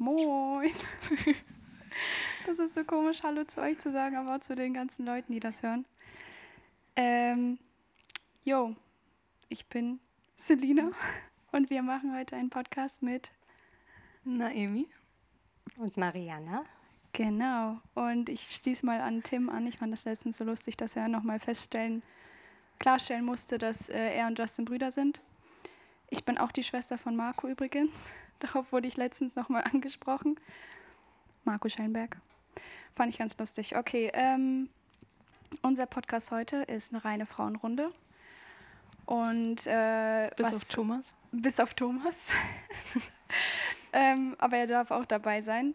Moin. Das ist so komisch, Hallo zu euch zu sagen, aber auch zu den ganzen Leuten, die das hören. Ähm, yo, ich bin Selina und wir machen heute einen Podcast mit Naemi. Und Mariana. Genau. Und ich stieß mal an Tim an. Ich fand das letztens so lustig, dass er nochmal feststellen, klarstellen musste, dass äh, er und Justin Brüder sind. Ich bin auch die Schwester von Marco übrigens. Darauf wurde ich letztens nochmal angesprochen. Marco Schellenberg. Fand ich ganz lustig. Okay, ähm, unser Podcast heute ist eine reine Frauenrunde. Und äh, Bis was- auf Thomas. bis auf Thomas. ähm, aber er darf auch dabei sein,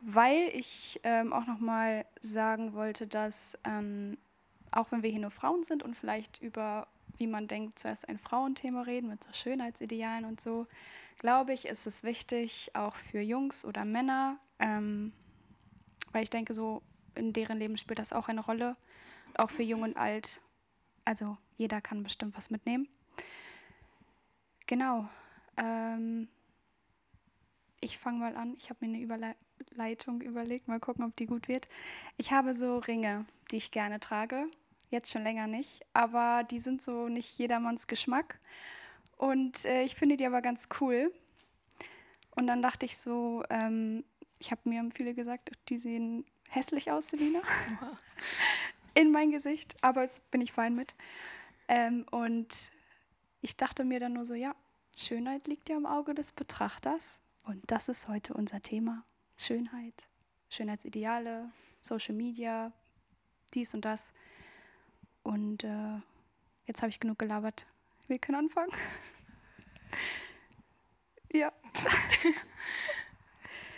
weil ich ähm, auch nochmal sagen wollte, dass ähm, auch wenn wir hier nur Frauen sind und vielleicht über, wie man denkt, zuerst ein Frauenthema reden mit so Schönheitsidealen und so, glaube ich, ist es wichtig, auch für Jungs oder Männer, ähm, weil ich denke, so in deren Leben spielt das auch eine Rolle, auch für Jung und Alt. Also jeder kann bestimmt was mitnehmen. Genau. Ähm, ich fange mal an. Ich habe mir eine Überleitung überlegt. Mal gucken, ob die gut wird. Ich habe so Ringe, die ich gerne trage. Jetzt schon länger nicht. Aber die sind so nicht jedermanns Geschmack. Und äh, ich finde die aber ganz cool. Und dann dachte ich so, ähm, ich habe mir viele gesagt, die sehen hässlich aus, Selina. In mein Gesicht. Aber das bin ich fein mit. Ähm, und ich dachte mir dann nur so, ja, Schönheit liegt ja im Auge des Betrachters. Und das ist heute unser Thema. Schönheit, Schönheitsideale, Social Media, dies und das. Und äh, jetzt habe ich genug gelabert. Wir können anfangen. ja.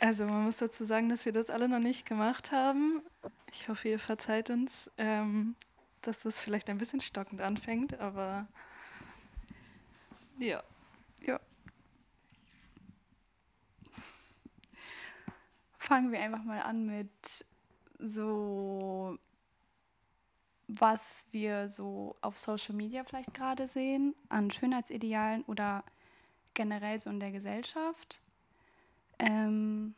Also man muss dazu sagen, dass wir das alle noch nicht gemacht haben. Ich hoffe, ihr verzeiht uns, ähm, dass das vielleicht ein bisschen stockend anfängt, aber ja. Ja. Fangen wir einfach mal an mit so, was wir so auf Social Media vielleicht gerade sehen, an Schönheitsidealen oder generell so in der Gesellschaft. Ähm,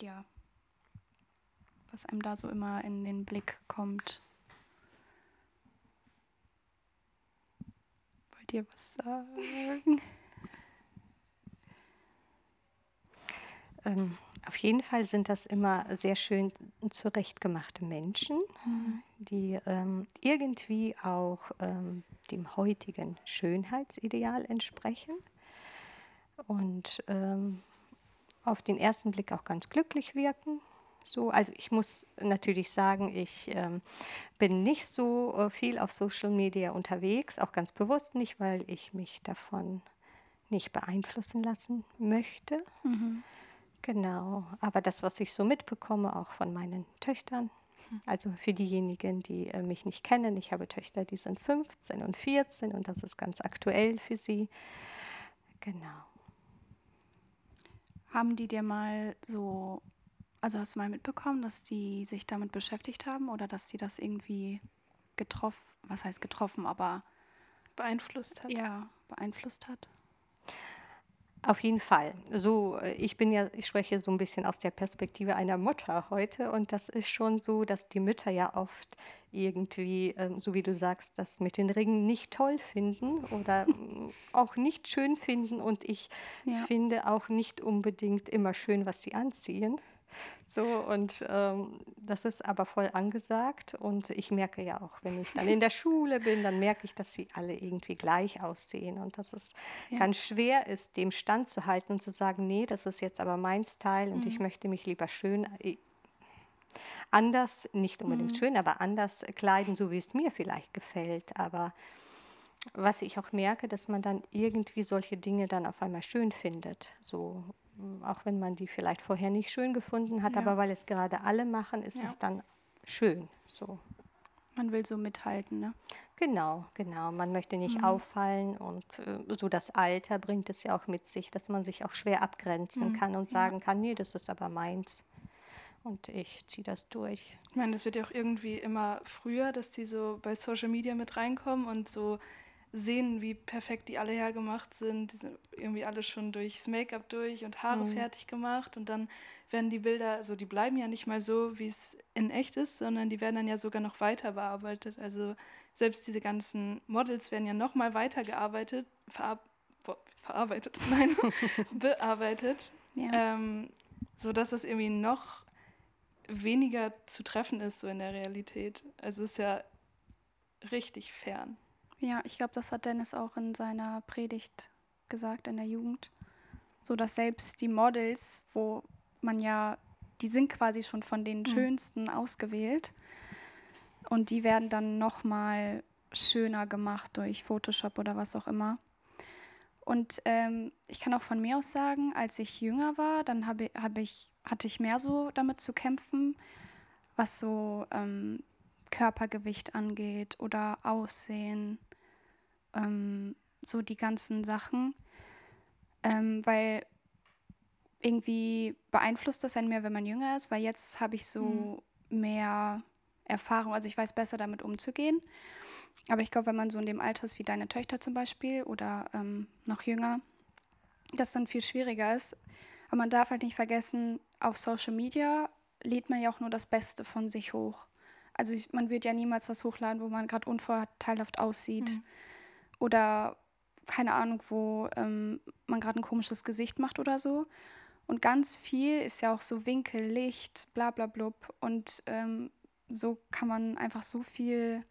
ja, was einem da so immer in den Blick kommt. Wollt ihr was sagen? Ähm, auf jeden Fall sind das immer sehr schön zurechtgemachte Menschen, die ähm, irgendwie auch ähm, dem heutigen Schönheitsideal entsprechen und ähm, auf den ersten Blick auch ganz glücklich wirken. So, also ich muss natürlich sagen, ich ähm, bin nicht so äh, viel auf Social Media unterwegs, auch ganz bewusst nicht, weil ich mich davon nicht beeinflussen lassen möchte. Genau, aber das, was ich so mitbekomme, auch von meinen Töchtern, also für diejenigen, die äh, mich nicht kennen, ich habe Töchter, die sind 15 und 14 und das ist ganz aktuell für sie. Genau. Haben die dir mal so, also hast du mal mitbekommen, dass die sich damit beschäftigt haben oder dass die das irgendwie getroffen, was heißt getroffen, aber Beeinflusst hat. ja, beeinflusst hat? Auf jeden Fall. So, äh, ich bin ja, ich spreche so ein bisschen aus der Perspektive einer Mutter heute und das ist schon so, dass die Mütter ja oft irgendwie, ähm, so wie du sagst, das mit den Ringen nicht toll finden oder mm, auch nicht schön finden und ich Ja. finde auch nicht unbedingt immer schön, was sie anziehen. So, und ähm, das ist aber voll angesagt. Und ich merke ja auch, wenn ich dann in der Schule bin, dann merke ich, dass sie alle irgendwie gleich aussehen und dass es Ja. ganz schwer ist, dem Stand zu halten und zu sagen, nee, das ist jetzt aber mein Style und ich möchte mich lieber schön äh, anders, nicht unbedingt schön, aber anders kleiden, so wie es mir vielleicht gefällt. Aber was ich auch merke, dass man dann irgendwie solche Dinge dann auf einmal schön findet. So, auch wenn man die vielleicht vorher nicht schön gefunden hat, Ja. aber weil es gerade alle machen, ist Ja. es dann schön. So. Man will so mithalten, ne? Genau, genau. Man möchte nicht auffallen und äh, so das Alter bringt es ja auch mit sich, dass man sich auch schwer abgrenzen kann und sagen kann, nee, das ist aber meins. Und ich ziehe das durch. Ich meine, das wird ja auch irgendwie immer früher, dass die so bei Social Media mit reinkommen und so sehen, wie perfekt die alle hergemacht sind. Die sind irgendwie alle schon durchs Make-up durch und Haare mhm. fertig gemacht. Und dann werden die Bilder, also die bleiben ja nicht mal so, wie es in echt ist, sondern die werden dann ja sogar noch weiter bearbeitet. Also selbst diese ganzen Models werden ja noch mal weiter gearbeitet, verar verarbeitet, nein, bearbeitet, ja. ähm, sodass es irgendwie noch weniger zu treffen ist so in der Realität. Also es ist ja richtig fern. Ja, ich glaube, das hat Dennis auch in seiner Predigt gesagt in der Jugend. So dass selbst die Models, wo man ja, die sind quasi schon von den mhm. schönsten ausgewählt. Und die werden dann nochmal schöner gemacht durch Photoshop oder was auch immer. Und ähm, ich kann auch von mir aus sagen, als ich jünger war, dann hab ich, hab ich, hatte ich mehr so damit zu kämpfen, was so ähm, Körpergewicht angeht oder Aussehen, ähm, so die ganzen Sachen, ähm, weil irgendwie beeinflusst das einen mehr, wenn man jünger ist, weil jetzt habe ich so mhm. mehr Erfahrung, also ich weiß besser damit umzugehen. Aber ich glaube, wenn man so in dem Alter ist wie deine Töchter zum Beispiel oder ähm, noch jünger, das dann viel schwieriger ist. Aber man darf halt nicht vergessen, auf Social Media lädt man ja auch nur das Beste von sich hoch. Also ich, man wird ja niemals was hochladen, wo man gerade unvorteilhaft aussieht. Mhm. Oder keine Ahnung, wo ähm, man gerade ein komisches Gesicht macht oder so. Und ganz viel ist ja auch so Winkel, Licht, bla bla blub. Und ähm, so kann man einfach so viel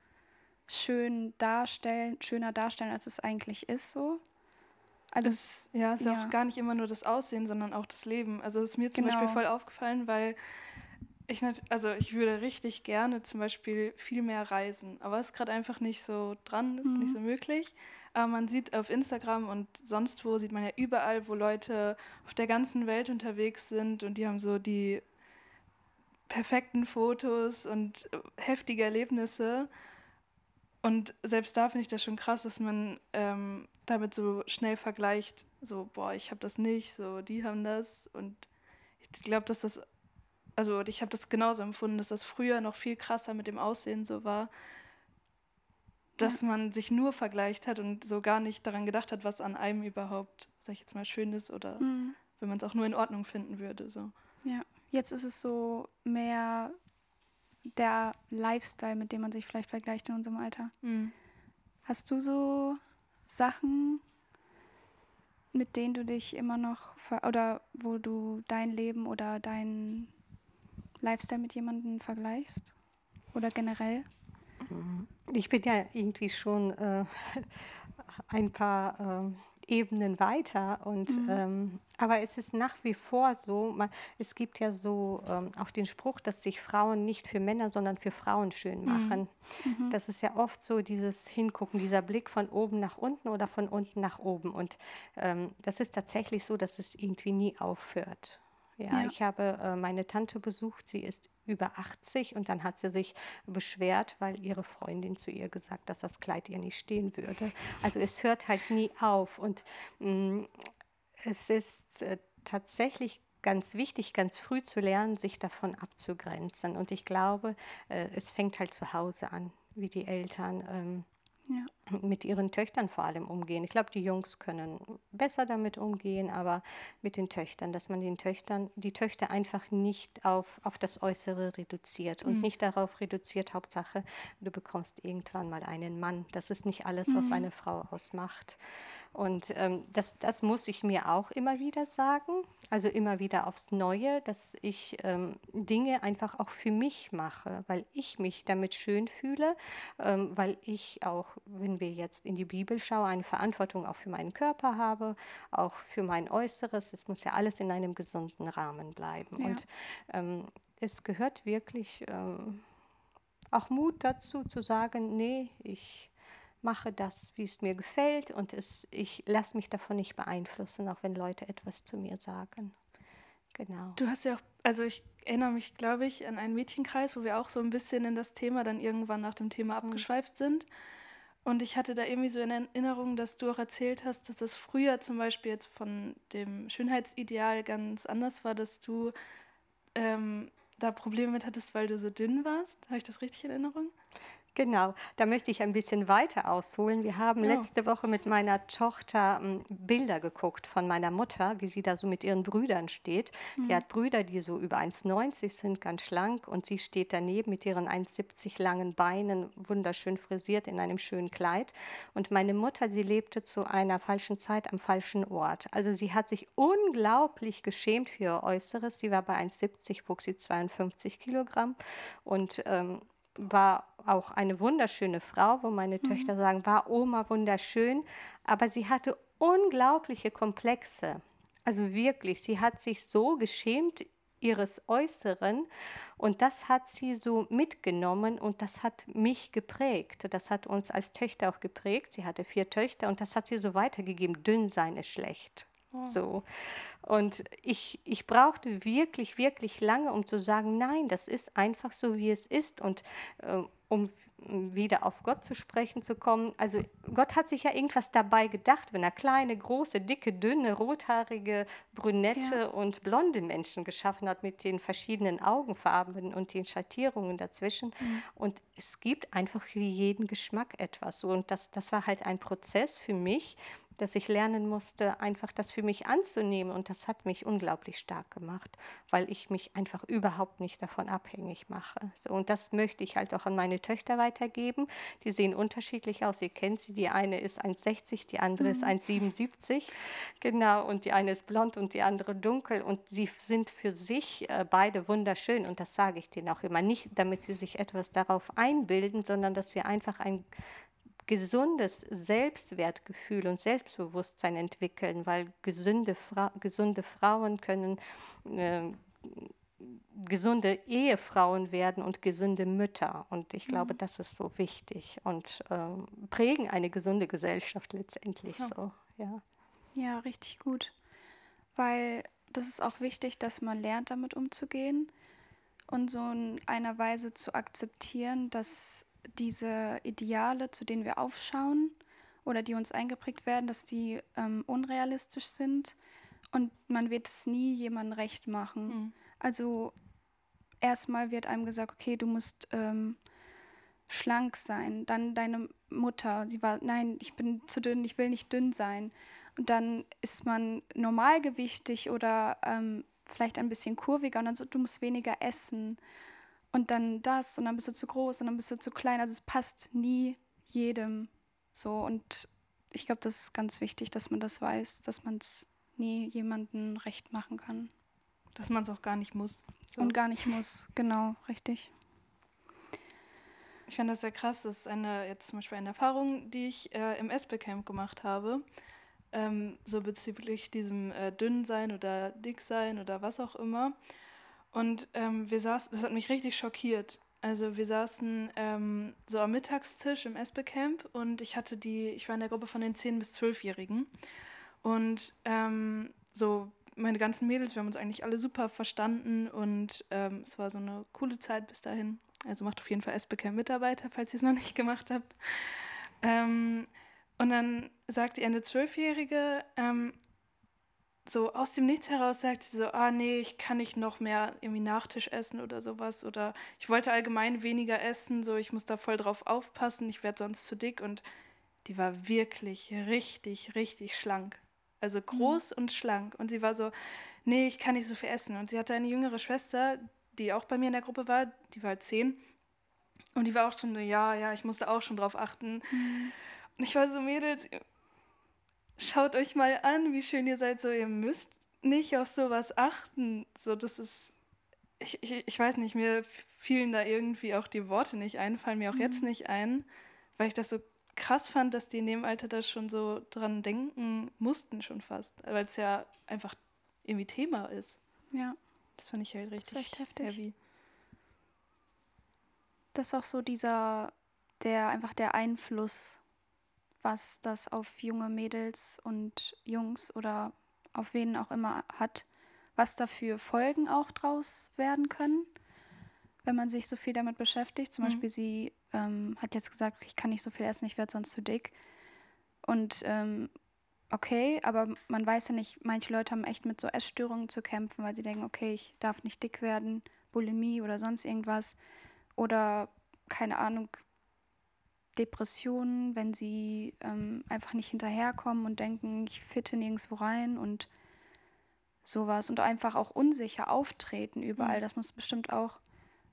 schön darstellen, schöner darstellen, als es eigentlich ist so. Also es, ja, es ist ja. auch gar nicht immer nur das Aussehen, sondern auch das Leben. Also es ist mir zum genau. Beispiel voll aufgefallen, weil ich nicht, also ich würde richtig gerne zum Beispiel viel mehr reisen, aber es ist gerade einfach nicht so dran, ist mhm. nicht so möglich. Aber man sieht auf Instagram und sonst wo sieht man ja überall, wo Leute auf der ganzen Welt unterwegs sind und die haben so die perfekten Fotos und heftige Erlebnisse. Und selbst da finde ich das schon krass, dass man ähm, damit so schnell vergleicht. So, boah, ich habe das nicht, so, die haben das. Und ich glaube, dass das also ich habe das genauso empfunden, dass das früher noch viel krasser mit dem Aussehen so war, dass ja. man sich nur vergleicht hat und so gar nicht daran gedacht hat, was an einem überhaupt, sag ich jetzt mal, schön ist oder mhm. wenn man es auch nur in Ordnung finden würde. So. Ja, jetzt ist es so mehr der Lifestyle, mit dem man sich vielleicht vergleicht in unserem Alter. Mhm. Hast du so Sachen, mit denen du dich immer noch oder wo du dein Leben oder dein Lifestyle mit jemandem vergleichst? Oder generell? Ich bin ja irgendwie schon äh, ein paar äh, Ebenen weiter. Und, mhm. ähm, aber es ist nach wie vor so, man, es gibt ja so ähm, auch den Spruch, dass sich Frauen nicht für Männer, sondern für Frauen schön mhm. machen. Mhm. Das ist ja oft so dieses Hingucken, dieser Blick von oben nach unten oder von unten nach oben. Und ähm, das ist tatsächlich so, dass es irgendwie nie aufhört. Ja, ja. ich habe äh, meine Tante besucht, sie ist über 80 und dann hat sie sich beschwert, weil ihre Freundin zu ihr gesagt, dass das Kleid ihr nicht stehen würde. Also es hört halt nie auf und mh, mm, es ist äh, tatsächlich ganz wichtig, ganz früh zu lernen, sich davon abzugrenzen. Und ich glaube, äh, es fängt halt zu Hause an, wie die Eltern ähm, ja. mit ihren Töchtern vor allem umgehen. Ich glaube, die Jungs können besser damit umgehen, aber mit den Töchtern, dass man den Töchtern, die Töchter einfach nicht auf, auf das Äußere reduziert und mhm. nicht darauf reduziert, Hauptsache, du bekommst irgendwann mal einen Mann. Das ist nicht alles, was mhm. eine Frau ausmacht. Und ähm, das, das muss ich mir auch immer wieder sagen, also immer wieder aufs Neue, dass ich ähm, Dinge einfach auch für mich mache, weil ich mich damit schön fühle, ähm, weil ich auch, wenn wir jetzt in die Bibel schauen, eine Verantwortung auch für meinen Körper habe, auch für mein Äußeres. Es muss ja alles in einem gesunden Rahmen bleiben. Ja. Und ähm, es gehört wirklich ähm, auch Mut dazu zu sagen, nee, ich mache das, wie es mir gefällt und es, ich lasse mich davon nicht beeinflussen, auch wenn Leute etwas zu mir sagen. Genau. Du hast ja auch, also ich erinnere mich, glaube ich, an einen Mädchenkreis, wo wir auch so ein bisschen in das Thema dann irgendwann nach dem Thema mhm. abgeschweift sind. Und ich hatte da irgendwie so in Erinnerung, dass du auch erzählt hast, dass es früher zum Beispiel jetzt von dem Schönheitsideal ganz anders war, dass du ähm, da Probleme mit hattest, weil du so dünn warst. Habe ich das richtig in Erinnerung? Genau, da möchte ich ein bisschen weiter ausholen. Wir haben ja. letzte Woche mit meiner Tochter ähm, Bilder geguckt von meiner Mutter, wie sie da so mit ihren Brüdern steht. Mhm. Die hat Brüder, die so über 1,90 sind, ganz schlank und sie steht daneben mit ihren 1,70 langen Beinen, wunderschön frisiert in einem schönen Kleid. Und meine Mutter, sie lebte zu einer falschen Zeit am falschen Ort. Also sie hat sich unglaublich geschämt für ihr Äußeres. Sie war bei 1,70, wog sie 52 Kilogramm und ähm, war auch eine wunderschöne Frau, wo meine mhm. Töchter sagen, war Oma wunderschön, aber sie hatte unglaubliche Komplexe. Also wirklich, sie hat sich so geschämt ihres Äußeren und das hat sie so mitgenommen und das hat mich geprägt. Das hat uns als Töchter auch geprägt. Sie hatte vier Töchter und das hat sie so weitergegeben. Dünn sein ist schlecht. So. Und ich, ich brauchte wirklich, wirklich lange, um zu sagen, nein, das ist einfach so, wie es ist. Und äh, um wieder auf Gott zu sprechen zu kommen. Also Gott hat sich ja irgendwas dabei gedacht, wenn er kleine, große, dicke, dünne, rothaarige, brünette ja. und blonde Menschen geschaffen hat mit den verschiedenen Augenfarben und den Schattierungen dazwischen. Mhm. Und es gibt einfach für jeden Geschmack etwas. Und das, das war halt ein Prozess für mich, dass ich lernen musste, einfach das für mich anzunehmen. Und das hat mich unglaublich stark gemacht, weil ich mich einfach überhaupt nicht davon abhängig mache. So, und das möchte ich halt auch an meine Töchter weitergeben. Die sehen unterschiedlich aus. Ihr kennt sie. Die eine ist 1,60, die andere mhm. ist 1,77. Genau. Und die eine ist blond und die andere dunkel. Und sie sind für sich äh, beide wunderschön. Und das sage ich denen auch immer. Nicht, damit sie sich etwas darauf einbilden, sondern dass wir einfach ein gesundes Selbstwertgefühl und Selbstbewusstsein entwickeln, weil gesunde, Fra gesunde Frauen können äh, gesunde Ehefrauen werden und gesunde Mütter. Und ich glaube, mhm. das ist so wichtig und äh, prägen eine gesunde Gesellschaft letztendlich ja. so. Ja. ja, richtig gut. Weil das ist auch wichtig, dass man lernt, damit umzugehen und so in einer Weise zu akzeptieren, dass diese Ideale, zu denen wir aufschauen oder die uns eingeprägt werden, dass die ähm, unrealistisch sind und man wird es nie jemandem recht machen. Mhm. Also erstmal wird einem gesagt, okay, du musst ähm, schlank sein. Dann deine Mutter, sie war, nein, ich bin zu dünn, ich will nicht dünn sein. Und dann ist man normalgewichtig oder ähm, vielleicht ein bisschen kurviger und dann so, du musst weniger essen und dann das und dann bist du zu groß und dann bist du zu klein. Also es passt nie jedem so. Und ich glaube, das ist ganz wichtig, dass man das weiß, dass man es nie jemandem recht machen kann. Dass man es auch gar nicht muss. So. Und gar nicht muss, genau, richtig. Ich finde das sehr krass. Das ist eine, jetzt zum Beispiel eine Erfahrung, die ich äh, im SB-Camp gemacht habe. Ähm, so bezüglich diesem äh, Dünnsein oder Dicksein oder was auch immer. Und ähm, wir saßen, das hat mich richtig schockiert. Also wir saßen ähm, so am Mittagstisch im Espe-Camp und ich hatte die, ich war in der Gruppe von den 10- bis 12-Jährigen. Und ähm, so meine ganzen Mädels, wir haben uns eigentlich alle super verstanden und ähm, es war so eine coole Zeit bis dahin. Also macht auf jeden Fall Espe-Camp Mitarbeiter, falls ihr es noch nicht gemacht habt. Ähm, und dann sagte eine Zwölfjährige, ähm, so aus dem Nichts heraus sagt sie so, ah nee, ich kann nicht noch mehr irgendwie Nachtisch essen oder sowas oder ich wollte allgemein weniger essen, so ich muss da voll drauf aufpassen, ich werde sonst zu dick und die war wirklich richtig, richtig schlank. Also mhm. groß mhm. und schlank und sie war so, nee, ich kann nicht so viel essen und sie hatte eine jüngere Schwester, die auch bei mir in der Gruppe war, die war halt zehn und die war auch schon so, ja, ja, ich musste auch schon drauf achten. Mhm. Und ich war so, Mädels, schaut euch mal an, wie schön ihr seid. So, ihr müsst nicht auf sowas achten. So, das ist, ich, ich, ich weiß nicht, mir fielen da irgendwie auch die Worte nicht ein, fallen mir auch mhm. jetzt nicht ein, weil ich das so krass fand, dass die in dem Alter da schon so dran denken mussten schon fast, weil es ja einfach irgendwie Thema ist. Ja. Das fand ich halt richtig das ist echt heftig. heavy. Das ist auch so dieser, der einfach der Einfluss was das auf junge Mädels und Jungs oder auf wen auch immer hat, was dafür Folgen auch draus werden können, wenn man sich so viel damit beschäftigt. Zum mhm. Beispiel, sie ähm, hat jetzt gesagt, ich kann nicht so viel essen, ich werde sonst zu dick. Und ähm, okay, aber man weiß ja nicht, manche Leute haben echt mit so Essstörungen zu kämpfen, weil sie denken, okay, ich darf nicht dick werden, Bulimie oder sonst irgendwas. Oder keine Ahnung, Depressionen, wenn sie ähm, einfach nicht hinterherkommen und denken, ich fitte nirgendwo rein und sowas und einfach auch unsicher auftreten überall. Mhm. Das muss bestimmt auch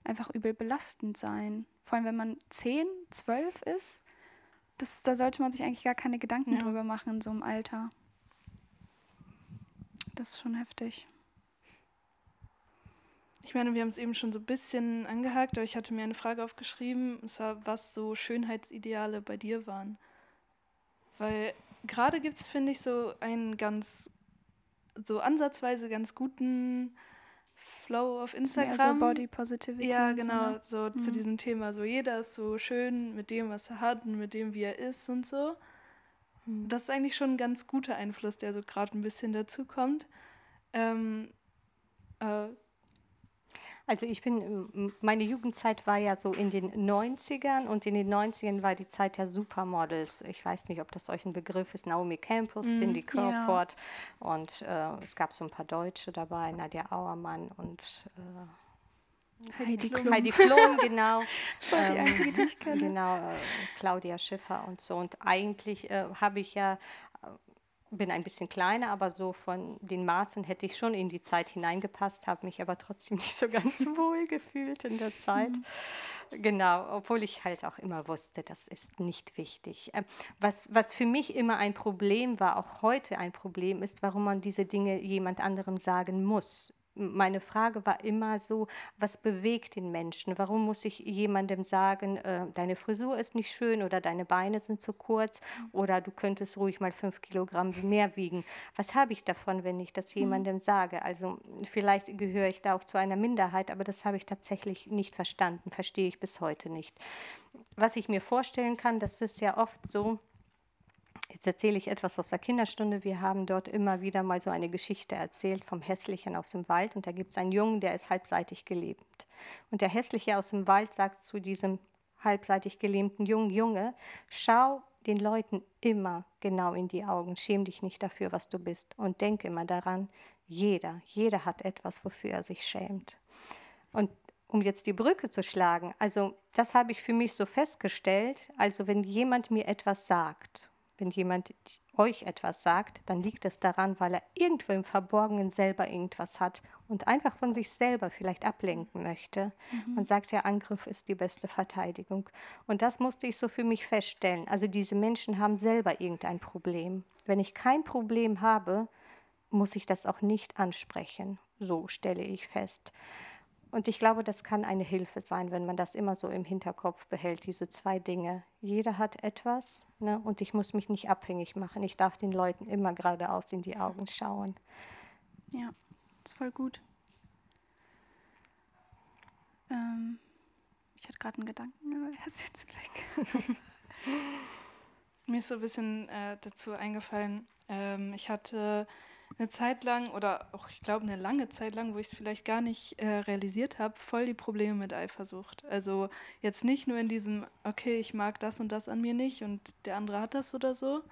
einfach übel belastend sein. Vor allem, wenn man 10, 12 ist, das, da sollte man sich eigentlich gar keine Gedanken ja. drüber machen in so einem Alter. Das ist schon heftig. Ich meine, wir haben es eben schon so ein bisschen angehakt, aber ich hatte mir eine Frage aufgeschrieben, und zwar, was so Schönheitsideale bei dir waren. Weil gerade gibt es, finde ich, so einen ganz, so ansatzweise ganz guten Flow auf Instagram. Mehr so Body Positivity. Ja, genau, so, ne? so mhm. zu diesem Thema. So jeder ist so schön mit dem, was er hat und mit dem, wie er ist und so. Mhm. Das ist eigentlich schon ein ganz guter Einfluss, der so gerade ein bisschen dazu kommt. Ähm, äh, also ich bin, meine Jugendzeit war ja so in den 90ern und in den 90ern war die Zeit der Supermodels. Ich weiß nicht, ob das euch ein Begriff ist. Naomi Campbell, mm, Cindy Crawford ja. und äh, es gab so ein paar Deutsche dabei, Nadja Auermann und äh, Heidi Klum. Heidi Klum, genau. Das war die ähm, einzige, die ich kenne. Genau, äh, Claudia Schiffer und so. Und eigentlich äh, habe ich ja bin ein bisschen kleiner, aber so von den Maßen hätte ich schon in die Zeit hineingepasst, habe mich aber trotzdem nicht so ganz wohl gefühlt in der Zeit. Mhm. Genau, obwohl ich halt auch immer wusste, das ist nicht wichtig. Ähm, was, was für mich immer ein Problem war, auch heute ein Problem ist, warum man diese Dinge jemand anderem sagen muss meine Frage war immer so, was bewegt den Menschen? Warum muss ich jemandem sagen, äh, deine Frisur ist nicht schön oder deine Beine sind zu kurz oder du könntest ruhig mal fünf Kilogramm mehr wiegen? Was habe ich davon, wenn ich das mhm. jemandem sage? Also vielleicht gehöre ich da auch zu einer Minderheit, aber das habe ich tatsächlich nicht verstanden, verstehe ich bis heute nicht. Was ich mir vorstellen kann, das ist ja oft so, Jetzt erzähle ich etwas aus der Kinderstunde. Wir haben dort immer wieder mal so eine Geschichte erzählt vom Hässlichen aus dem Wald. Und da gibt es einen Jungen, der ist halbseitig gelähmt. Und der Hässliche aus dem Wald sagt zu diesem halbseitig gelähmten Jungen, Junge, schau den Leuten immer genau in die Augen. Schäm dich nicht dafür, was du bist. Und denk immer daran, jeder, jeder hat etwas, wofür er sich schämt. Und um jetzt die Brücke zu schlagen, also das habe ich für mich so festgestellt, also wenn jemand mir etwas sagt wenn jemand euch etwas sagt, dann liegt es daran, weil er irgendwo im Verborgenen selber irgendwas hat und einfach von sich selber vielleicht ablenken möchte. Mhm. Man sagt ja, Angriff ist die beste Verteidigung. Und das musste ich so für mich feststellen. Also diese Menschen haben selber irgendein Problem. Wenn ich kein Problem habe, muss ich das auch nicht ansprechen. So stelle ich fest. Und ich glaube, das kann eine Hilfe sein, wenn man das immer so im Hinterkopf behält, diese zwei Dinge. Jeder hat etwas ne, und ich muss mich nicht abhängig machen. Ich darf den Leuten immer geradeaus in die Augen schauen. Ja, das ist voll gut. Ähm, ich hatte gerade einen Gedanken, aber er ist jetzt weg. Mir ist so ein bisschen äh, dazu eingefallen, ähm, ich hatte eine Zeit lang oder auch, ich glaube, eine lange Zeit lang, wo ich es vielleicht gar nicht äh, realisiert habe, voll die Probleme mit Eifersucht. Also jetzt nicht nur in diesem, okay, ich mag das und das an mir nicht und der andere hat das oder so,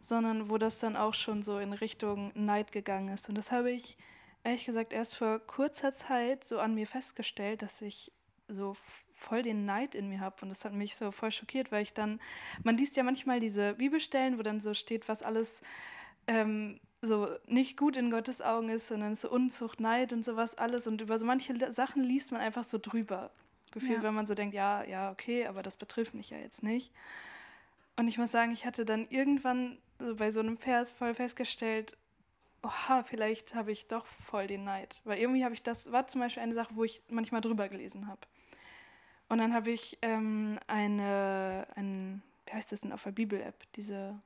sondern wo das dann auch schon so in Richtung Neid gegangen ist. Und das habe ich ehrlich gesagt erst vor kurzer Zeit so an mir festgestellt, dass ich so voll den Neid in mir habe. Und das hat mich so voll schockiert, weil ich dann, man liest ja manchmal diese Bibelstellen, wo dann so steht, was alles ähm, so nicht gut in Gottes Augen ist, sondern so Unzucht, Neid und sowas alles. Und über so manche Sachen liest man einfach so drüber. Gefühlt, ja. wenn man so denkt, ja, ja, okay, aber das betrifft mich ja jetzt nicht. Und ich muss sagen, ich hatte dann irgendwann so bei so einem Vers voll festgestellt, oha, vielleicht habe ich doch voll den Neid. Weil irgendwie habe ich das, war zum Beispiel eine Sache, wo ich manchmal drüber gelesen habe. Und dann habe ich ähm, eine, ein, wie heißt das denn auf der Bibel-App, diese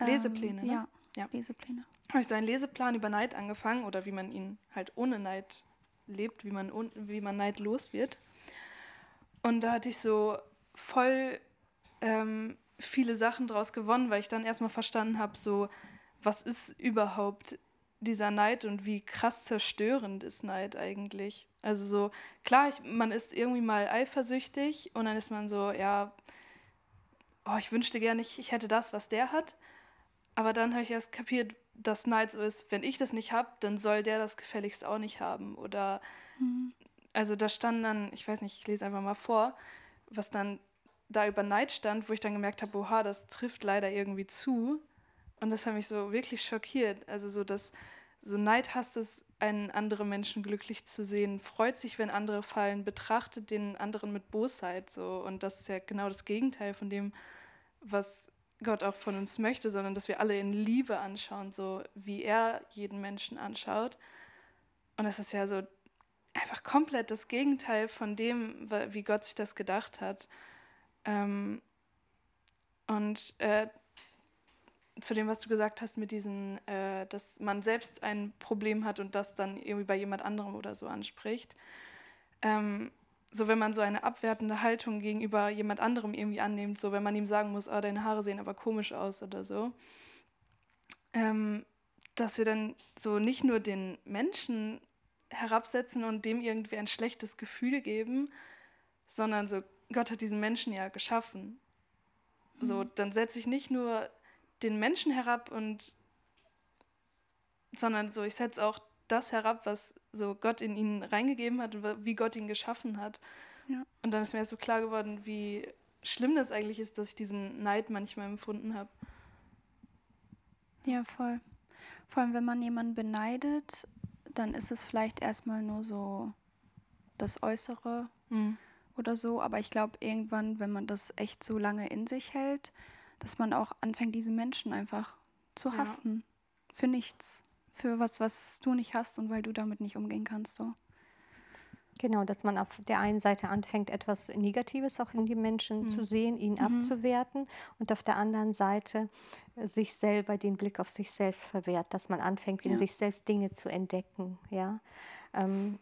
ähm, Lesepläne, ähm, ne? Ja. Ja. Lesepläne. Habe ich so einen Leseplan über Neid angefangen oder wie man ihn halt ohne Neid lebt, wie man, wie man neidlos wird. Und da hatte ich so voll ähm, viele Sachen draus gewonnen, weil ich dann erstmal verstanden habe, so, was ist überhaupt dieser Neid und wie krass zerstörend ist Neid eigentlich. Also so, klar, ich, man ist irgendwie mal eifersüchtig und dann ist man so, ja, oh, ich wünschte gerne, ich, ich hätte das, was der hat. Aber dann habe ich erst kapiert, dass Neid so ist, wenn ich das nicht habe, dann soll der das gefälligst auch nicht haben. Oder mhm. also da stand dann, ich weiß nicht, ich lese einfach mal vor, was dann da über Neid stand, wo ich dann gemerkt habe, oha, das trifft leider irgendwie zu. Und das hat mich so wirklich schockiert. Also so, dass so Neid hasst es, einen anderen Menschen glücklich zu sehen, freut sich, wenn andere fallen, betrachtet den anderen mit Bosheit so. Und das ist ja genau das Gegenteil von dem, was Gott auch von uns möchte, sondern dass wir alle in Liebe anschauen, so wie er jeden Menschen anschaut. Und das ist ja so einfach komplett das Gegenteil von dem, wie Gott sich das gedacht hat. Ähm, und äh, zu dem, was du gesagt hast, mit diesen, äh, dass man selbst ein Problem hat und das dann irgendwie bei jemand anderem oder so anspricht. Ähm, so wenn man so eine abwertende Haltung gegenüber jemand anderem irgendwie annimmt, so wenn man ihm sagen muss, oh, deine Haare sehen aber komisch aus oder so, ähm, dass wir dann so nicht nur den Menschen herabsetzen und dem irgendwie ein schlechtes Gefühl geben, sondern so, Gott hat diesen Menschen ja geschaffen. So, mhm. dann setze ich nicht nur den Menschen herab und sondern so, ich setze auch das herab, was so Gott in ihn reingegeben hat und wie Gott ihn geschaffen hat. Ja. Und dann ist mir so klar geworden, wie schlimm das eigentlich ist, dass ich diesen Neid manchmal empfunden habe. Ja, voll. Vor allem, wenn man jemanden beneidet, dann ist es vielleicht erstmal nur so das Äußere mhm. oder so. Aber ich glaube, irgendwann, wenn man das echt so lange in sich hält, dass man auch anfängt, diese Menschen einfach zu hassen. Ja. Für nichts. Für was, was du nicht hast und weil du damit nicht umgehen kannst. So. Genau, dass man auf der einen Seite anfängt, etwas Negatives auch in die Menschen mhm. zu sehen, ihn mhm. abzuwerten und auf der anderen Seite äh, sich selber den Blick auf sich selbst verwehrt, dass man anfängt, in ja. sich selbst Dinge zu entdecken. Ja. Ähm,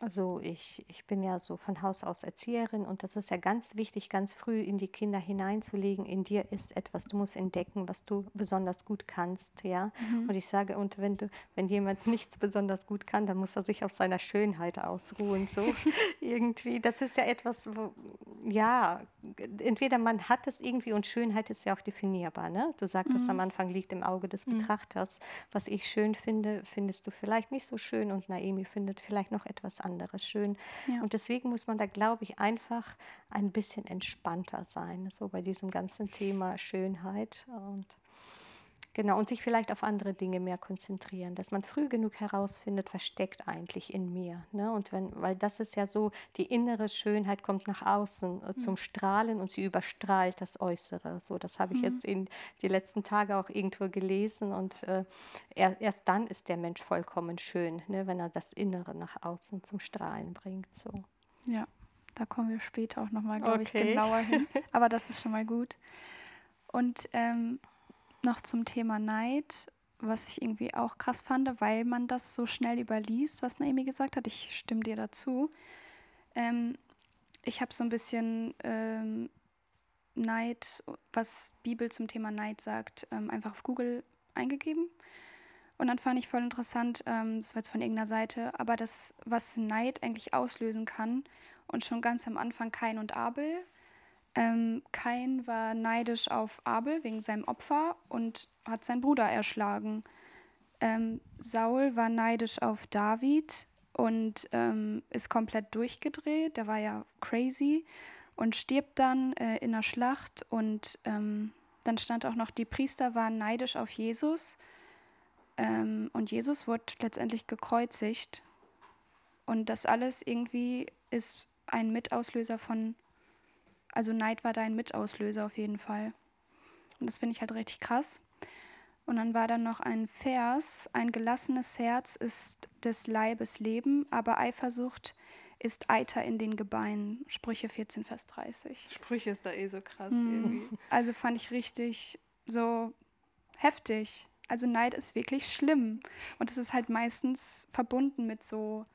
also ich, ich bin ja so von Haus aus Erzieherin und das ist ja ganz wichtig, ganz früh in die Kinder hineinzulegen, in dir ist etwas, du musst entdecken, was du besonders gut kannst, ja. Mhm. Und ich sage, und wenn du, wenn jemand nichts besonders gut kann, dann muss er sich auf seiner Schönheit ausruhen. So irgendwie. Das ist ja etwas, wo, ja, entweder man hat es irgendwie und Schönheit ist ja auch definierbar, ne? Du sagtest mhm. am Anfang liegt im Auge des mhm. Betrachters. Was ich schön finde, findest du vielleicht nicht so schön und Naemi findet vielleicht noch etwas anderes schön. Ja. Und deswegen muss man da, glaube ich, einfach ein bisschen entspannter sein, so bei diesem ganzen Thema Schönheit. Und Genau, und sich vielleicht auf andere Dinge mehr konzentrieren, dass man früh genug herausfindet, was steckt eigentlich in mir. Ne? Und wenn, weil das ist ja so, die innere Schönheit kommt nach außen äh, zum mhm. Strahlen und sie überstrahlt das Äußere. So, das habe ich mhm. jetzt in die letzten Tage auch irgendwo gelesen und äh, er, erst dann ist der Mensch vollkommen schön, ne? wenn er das Innere nach außen zum Strahlen bringt. So. Ja, da kommen wir später auch nochmal, glaube okay. ich, genauer hin. Aber das ist schon mal gut. Und ähm, noch zum Thema Neid, was ich irgendwie auch krass fand, weil man das so schnell überliest, was Naomi gesagt hat. Ich stimme dir dazu. Ähm, ich habe so ein bisschen ähm, Neid, was Bibel zum Thema Neid sagt, ähm, einfach auf Google eingegeben. Und dann fand ich voll interessant, ähm, das war jetzt von irgendeiner Seite, aber das, was Neid eigentlich auslösen kann und schon ganz am Anfang Kain und Abel, ähm, Kain war neidisch auf Abel wegen seinem Opfer und hat seinen Bruder erschlagen. Ähm, Saul war neidisch auf David und ähm, ist komplett durchgedreht. Der war ja crazy und stirbt dann äh, in der Schlacht. Und ähm, dann stand auch noch, die Priester waren neidisch auf Jesus. Ähm, und Jesus wurde letztendlich gekreuzigt. Und das alles irgendwie ist ein Mitauslöser von also Neid war dein Mitauslöser auf jeden Fall. Und das finde ich halt richtig krass. Und dann war da noch ein Vers, ein gelassenes Herz ist des Leibes Leben, aber Eifersucht ist Eiter in den Gebeinen. Sprüche 14, Vers 30. Sprüche ist da eh so krass mhm. irgendwie. Also fand ich richtig so heftig. Also Neid ist wirklich schlimm. Und es ist halt meistens verbunden mit so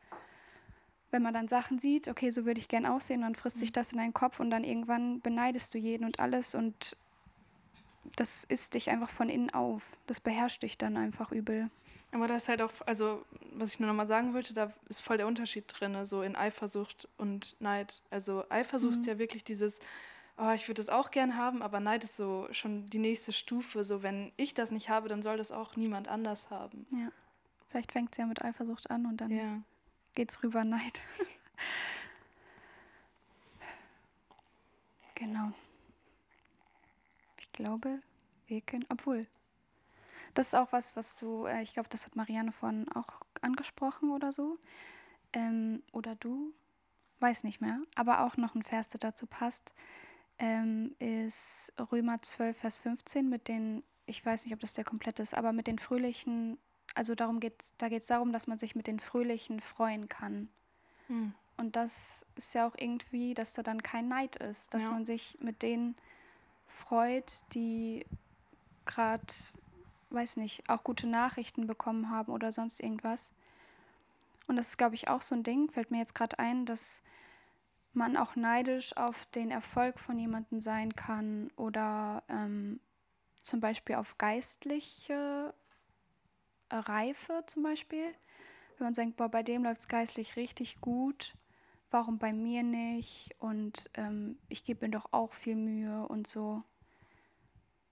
wenn man dann Sachen sieht, okay, so würde ich gern aussehen, dann frisst sich mhm. das in deinen Kopf und dann irgendwann beneidest du jeden und alles und das isst dich einfach von innen auf. Das beherrscht dich dann einfach übel. Aber da ist halt auch, also was ich nur nochmal sagen wollte, da ist voll der Unterschied drin, so in Eifersucht und Neid. Also Eifersucht mhm. ist ja wirklich dieses, oh, ich würde das auch gern haben, aber Neid ist so schon die nächste Stufe. So, wenn ich das nicht habe, dann soll das auch niemand anders haben. Ja. Vielleicht fängt es ja mit Eifersucht an und dann ja geht's rüber Neid. Genau. Ich glaube, wir können, obwohl, das ist auch was, was du, äh, ich glaube, das hat Marianne vorhin auch angesprochen oder so. Ähm, oder du, weiß nicht mehr. Aber auch noch ein Vers, der dazu passt, ähm, ist Römer 12, Vers 15 mit den, ich weiß nicht, ob das der komplette ist, aber mit den fröhlichen, also darum geht da geht es darum, dass man sich mit den fröhlichen freuen kann. Hm. Und das ist ja auch irgendwie, dass da dann kein Neid ist, dass ja. man sich mit denen freut, die gerade, weiß nicht, auch gute Nachrichten bekommen haben oder sonst irgendwas. Und das ist, glaube ich, auch so ein Ding, fällt mir jetzt gerade ein, dass man auch neidisch auf den Erfolg von jemandem sein kann oder ähm, zum Beispiel auf geistliche Reife zum Beispiel. Wenn man denkt, boah, bei dem läuft es geistlich richtig gut, warum bei mir nicht? Und ähm, ich gebe mir doch auch viel Mühe und so.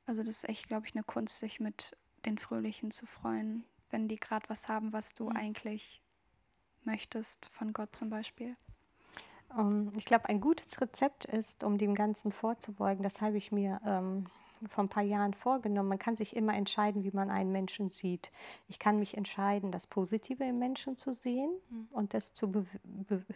Also das ist echt, glaube ich, eine Kunst, sich mit den Fröhlichen zu freuen, wenn die gerade was haben, was du mhm. eigentlich möchtest, von Gott zum Beispiel. Um, ähm, ich glaube, ein gutes Rezept ist, um dem Ganzen vorzubeugen, das habe ich mir ähm, vor ein paar Jahren vorgenommen. Man kann sich immer entscheiden, wie man einen Menschen sieht. Ich kann mich entscheiden, das Positive im Menschen zu sehen mhm. und das zu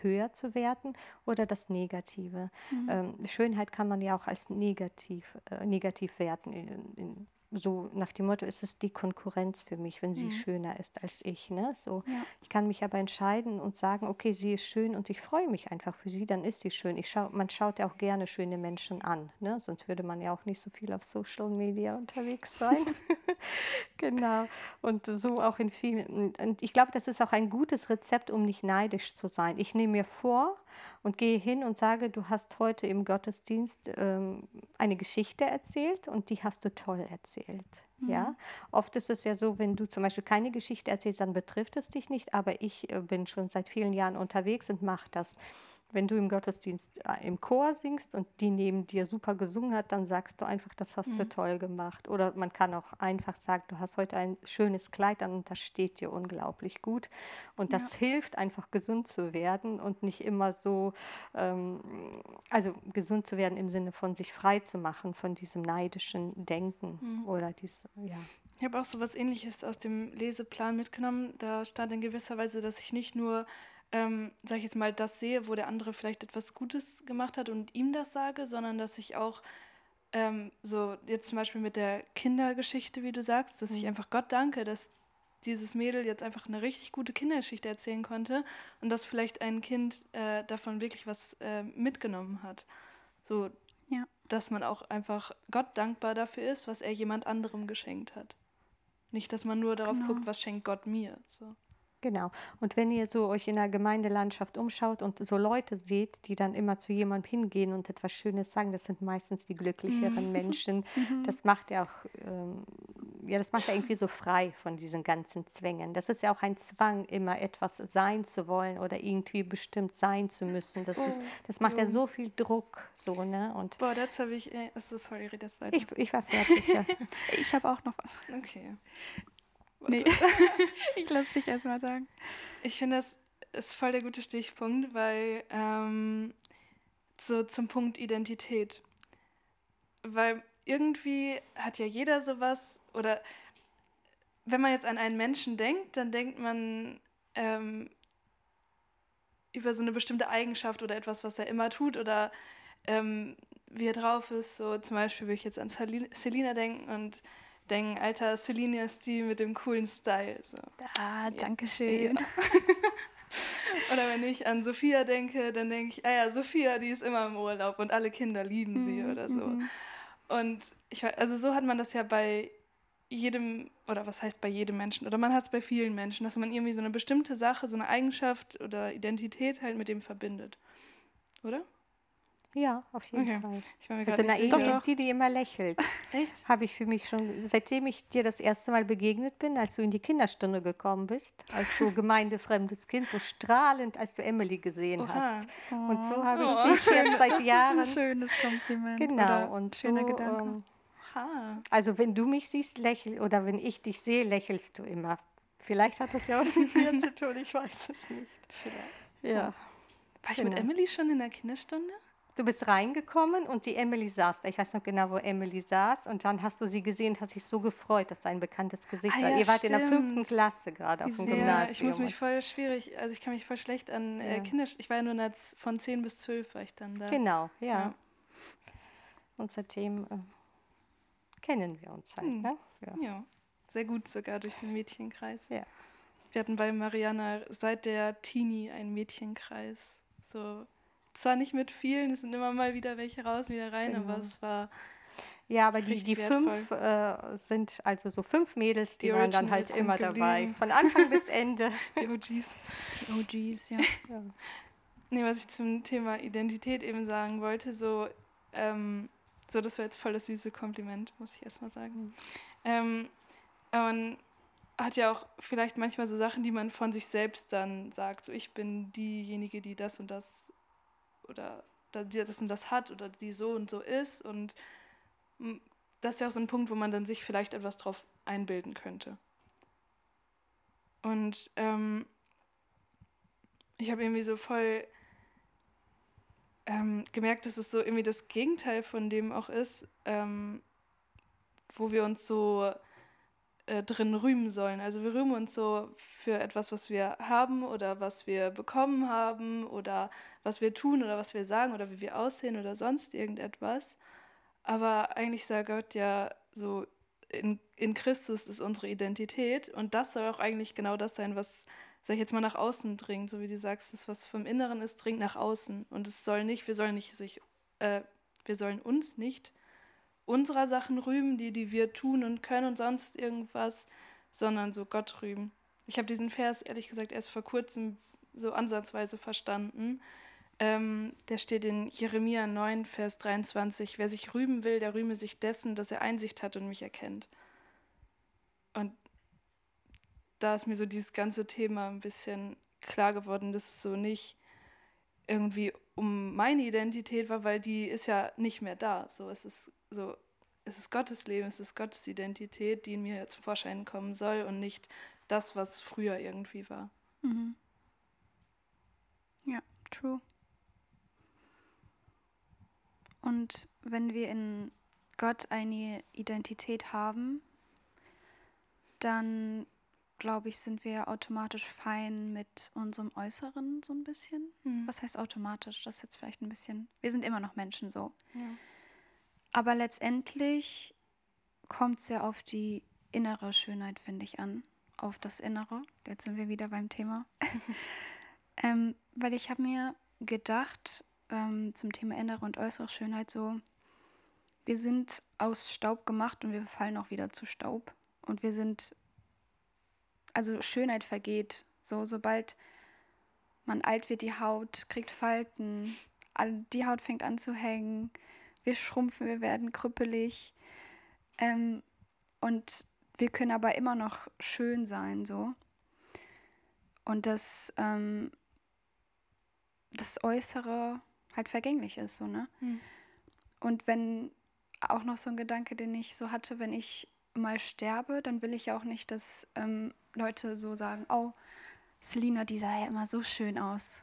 höher zu werten oder das Negative. Mhm. Ähm, Schönheit kann man ja auch als negativ, äh, negativ werten in, in so nach dem Motto, ist es die Konkurrenz für mich, wenn sie mhm. schöner ist als ich. Ne? So, ja. Ich kann mich aber entscheiden und sagen, okay, sie ist schön und ich freue mich einfach für sie, dann ist sie schön. Ich schau, man schaut ja auch gerne schöne Menschen an, ne? sonst würde man ja auch nicht so viel auf Social Media unterwegs sein. genau. Und so auch in vielen. Und ich glaube, das ist auch ein gutes Rezept, um nicht neidisch zu sein. Ich nehme mir vor, und gehe hin und sage, du hast heute im Gottesdienst ähm, eine Geschichte erzählt und die hast du toll erzählt. Mhm. Ja, oft ist es ja so, wenn du zum Beispiel keine Geschichte erzählst, dann betrifft es dich nicht, aber ich äh, bin schon seit vielen Jahren unterwegs und mache das wenn du im Gottesdienst äh, im Chor singst und die neben dir super gesungen hat, dann sagst du einfach, das hast mhm. du toll gemacht. Oder man kann auch einfach sagen, du hast heute ein schönes Kleid an und das steht dir unglaublich gut. Und das ja. hilft einfach gesund zu werden und nicht immer so, ähm, also gesund zu werden im Sinne von sich frei zu machen von diesem neidischen Denken mhm. oder diesem, ja. Ich habe auch so was ähnliches aus dem Leseplan mitgenommen. Da stand in gewisser Weise, dass ich nicht nur ähm, sag ich jetzt mal, das sehe, wo der andere vielleicht etwas Gutes gemacht hat und ihm das sage, sondern dass ich auch ähm, so jetzt zum Beispiel mit der Kindergeschichte, wie du sagst, dass mhm. ich einfach Gott danke, dass dieses Mädel jetzt einfach eine richtig gute Kindergeschichte erzählen konnte und dass vielleicht ein Kind äh, davon wirklich was äh, mitgenommen hat. So, ja. dass man auch einfach Gott dankbar dafür ist, was er jemand anderem geschenkt hat. Nicht, dass man nur darauf genau. guckt, was schenkt Gott mir. So. Genau. Und wenn ihr so euch in der Gemeindelandschaft umschaut und so Leute seht, die dann immer zu jemandem hingehen und etwas Schönes sagen, das sind meistens die glücklicheren mhm. Menschen. Mhm. Das macht ja auch, ähm, ja, das macht ja irgendwie so frei von diesen ganzen Zwängen. Das ist ja auch ein Zwang, immer etwas sein zu wollen oder irgendwie bestimmt sein zu müssen. Das, ist, oh, das macht ja so viel Druck, so, ne? Und Boah, dazu habe ich, äh, sorry, red das weiter. Ich, ich war fertig, ja. ich habe auch noch was. Okay. Nee, ich lasse dich erstmal sagen. Ich finde, das ist voll der gute Stichpunkt, weil ähm, so zum Punkt Identität. Weil irgendwie hat ja jeder sowas, oder wenn man jetzt an einen Menschen denkt, dann denkt man ähm, über so eine bestimmte Eigenschaft oder etwas, was er immer tut oder ähm, wie er drauf ist. So zum Beispiel würde ich jetzt an Selina denken und denken, alter, Celine ist die mit dem coolen Style. So. Ah, danke schön. Ja. Oder wenn ich an Sophia denke, dann denke ich, ah ja, Sophia, die ist immer im Urlaub und alle Kinder lieben sie mhm. oder so. Mhm. Und ich also so hat man das ja bei jedem, oder was heißt bei jedem Menschen, oder man hat es bei vielen Menschen, dass man irgendwie so eine bestimmte Sache, so eine Eigenschaft oder Identität halt mit dem verbindet. Oder? Ja, auf jeden okay. Fall. also Naomi ist die, die immer lächelt. Echt? Habe ich für mich schon, seitdem ich dir das erste Mal begegnet bin, als du in die Kinderstunde gekommen bist, als so gemeindefremdes Kind, so strahlend, als du Emily gesehen Oha. hast. Oh. Und so habe ich oh. sie schon seit Jahren. Das ist ein schönes Kompliment. Genau. Oder und schöner so, Gedanke. Ähm, also wenn du mich siehst, lächel oder wenn ich dich sehe, lächelst du immer. Vielleicht hat das ja was mit mir zu tun, ich weiß es nicht. Vielleicht. Ja. War ich genau. mit Emily schon in der Kinderstunde? Du bist reingekommen und die Emily saß da. Ich weiß noch genau, wo Emily saß. Und dann hast du sie gesehen und hast dich so gefreut, dass du ein bekanntes Gesicht ah, war. Ja, Ihr wart stimmt. in der fünften Klasse gerade auf dem ja, Gymnasium. Ich muss mich voll schwierig, also ich kann mich voll schlecht an äh, ja. Kinder, ich war ja nur von zehn bis zwölf war ich dann da. Genau, ja. ja. Und seitdem äh, kennen wir uns halt, hm. ne? Ja. sehr gut sogar durch den Mädchenkreis. Ja. Wir hatten bei Mariana seit der Teenie einen Mädchenkreis. So zwar nicht mit vielen, es sind immer mal wieder welche raus, wieder rein, genau. aber es war. Ja, aber die, die fünf äh, sind also so fünf Mädels, die, die waren dann halt immer dabei. Von Anfang bis Ende. Die OGs. Die OGs, ja. ja. Nee, was ich zum Thema Identität eben sagen wollte, so, ähm, so das war jetzt voll das süße Kompliment, muss ich erstmal sagen. Mhm. Ähm, man hat ja auch vielleicht manchmal so Sachen, die man von sich selbst dann sagt, so ich bin diejenige, die das und das oder das und das hat oder die so und so ist. Und das ist ja auch so ein Punkt, wo man dann sich vielleicht etwas drauf einbilden könnte. Und ähm, ich habe irgendwie so voll ähm, gemerkt, dass es so irgendwie das Gegenteil von dem auch ist, ähm, wo wir uns so äh, drin rühmen sollen. Also wir rühmen uns so für etwas, was wir haben oder was wir bekommen haben oder was wir tun oder was wir sagen oder wie wir aussehen oder sonst irgendetwas. Aber eigentlich sagt Gott ja so, in, in Christus ist unsere Identität und das soll auch eigentlich genau das sein, was, sag ich jetzt mal, nach außen dringt. So wie du sagst, das, was vom Inneren ist, dringt nach außen. Und es soll nicht, wir sollen nicht sich, äh, wir sollen uns nicht unserer Sachen rühmen, die, die wir tun und können und sonst irgendwas, sondern so Gott rühmen. Ich habe diesen Vers ehrlich gesagt erst vor kurzem so ansatzweise verstanden. Ähm, der steht in Jeremia 9, Vers 23. Wer sich rühmen will, der rühme sich dessen, dass er Einsicht hat und mich erkennt. Und da ist mir so dieses ganze Thema ein bisschen klar geworden, dass es so nicht irgendwie um meine Identität war, weil die ist ja nicht mehr da. So, es ist so, es ist Gottes Leben, es ist Gottes Identität, die in mir zum Vorschein kommen soll und nicht das, was früher irgendwie war. Mhm. Ja, true. Und wenn wir in Gott eine Identität haben, dann glaube ich, sind wir automatisch fein mit unserem Äußeren so ein bisschen. Mhm. Was heißt automatisch? Das ist jetzt vielleicht ein bisschen. Wir sind immer noch Menschen so. Ja. Aber letztendlich kommt es ja auf die innere Schönheit, finde ich, an. Auf das Innere. Jetzt sind wir wieder beim Thema. ähm, weil ich habe mir gedacht, ähm, zum Thema innere und äußere Schönheit so, wir sind aus Staub gemacht und wir fallen auch wieder zu Staub. Und wir sind also Schönheit vergeht. So, sobald man alt wird, die Haut kriegt Falten, die Haut fängt an zu hängen, wir schrumpfen, wir werden krüppelig. Ähm, und wir können aber immer noch schön sein, so. Und dass ähm, das Äußere halt vergänglich ist, so, ne? Hm. Und wenn auch noch so ein Gedanke, den ich so hatte, wenn ich mal sterbe, dann will ich auch nicht, dass ähm, Leute so sagen, oh, Selina, die sah ja immer so schön aus.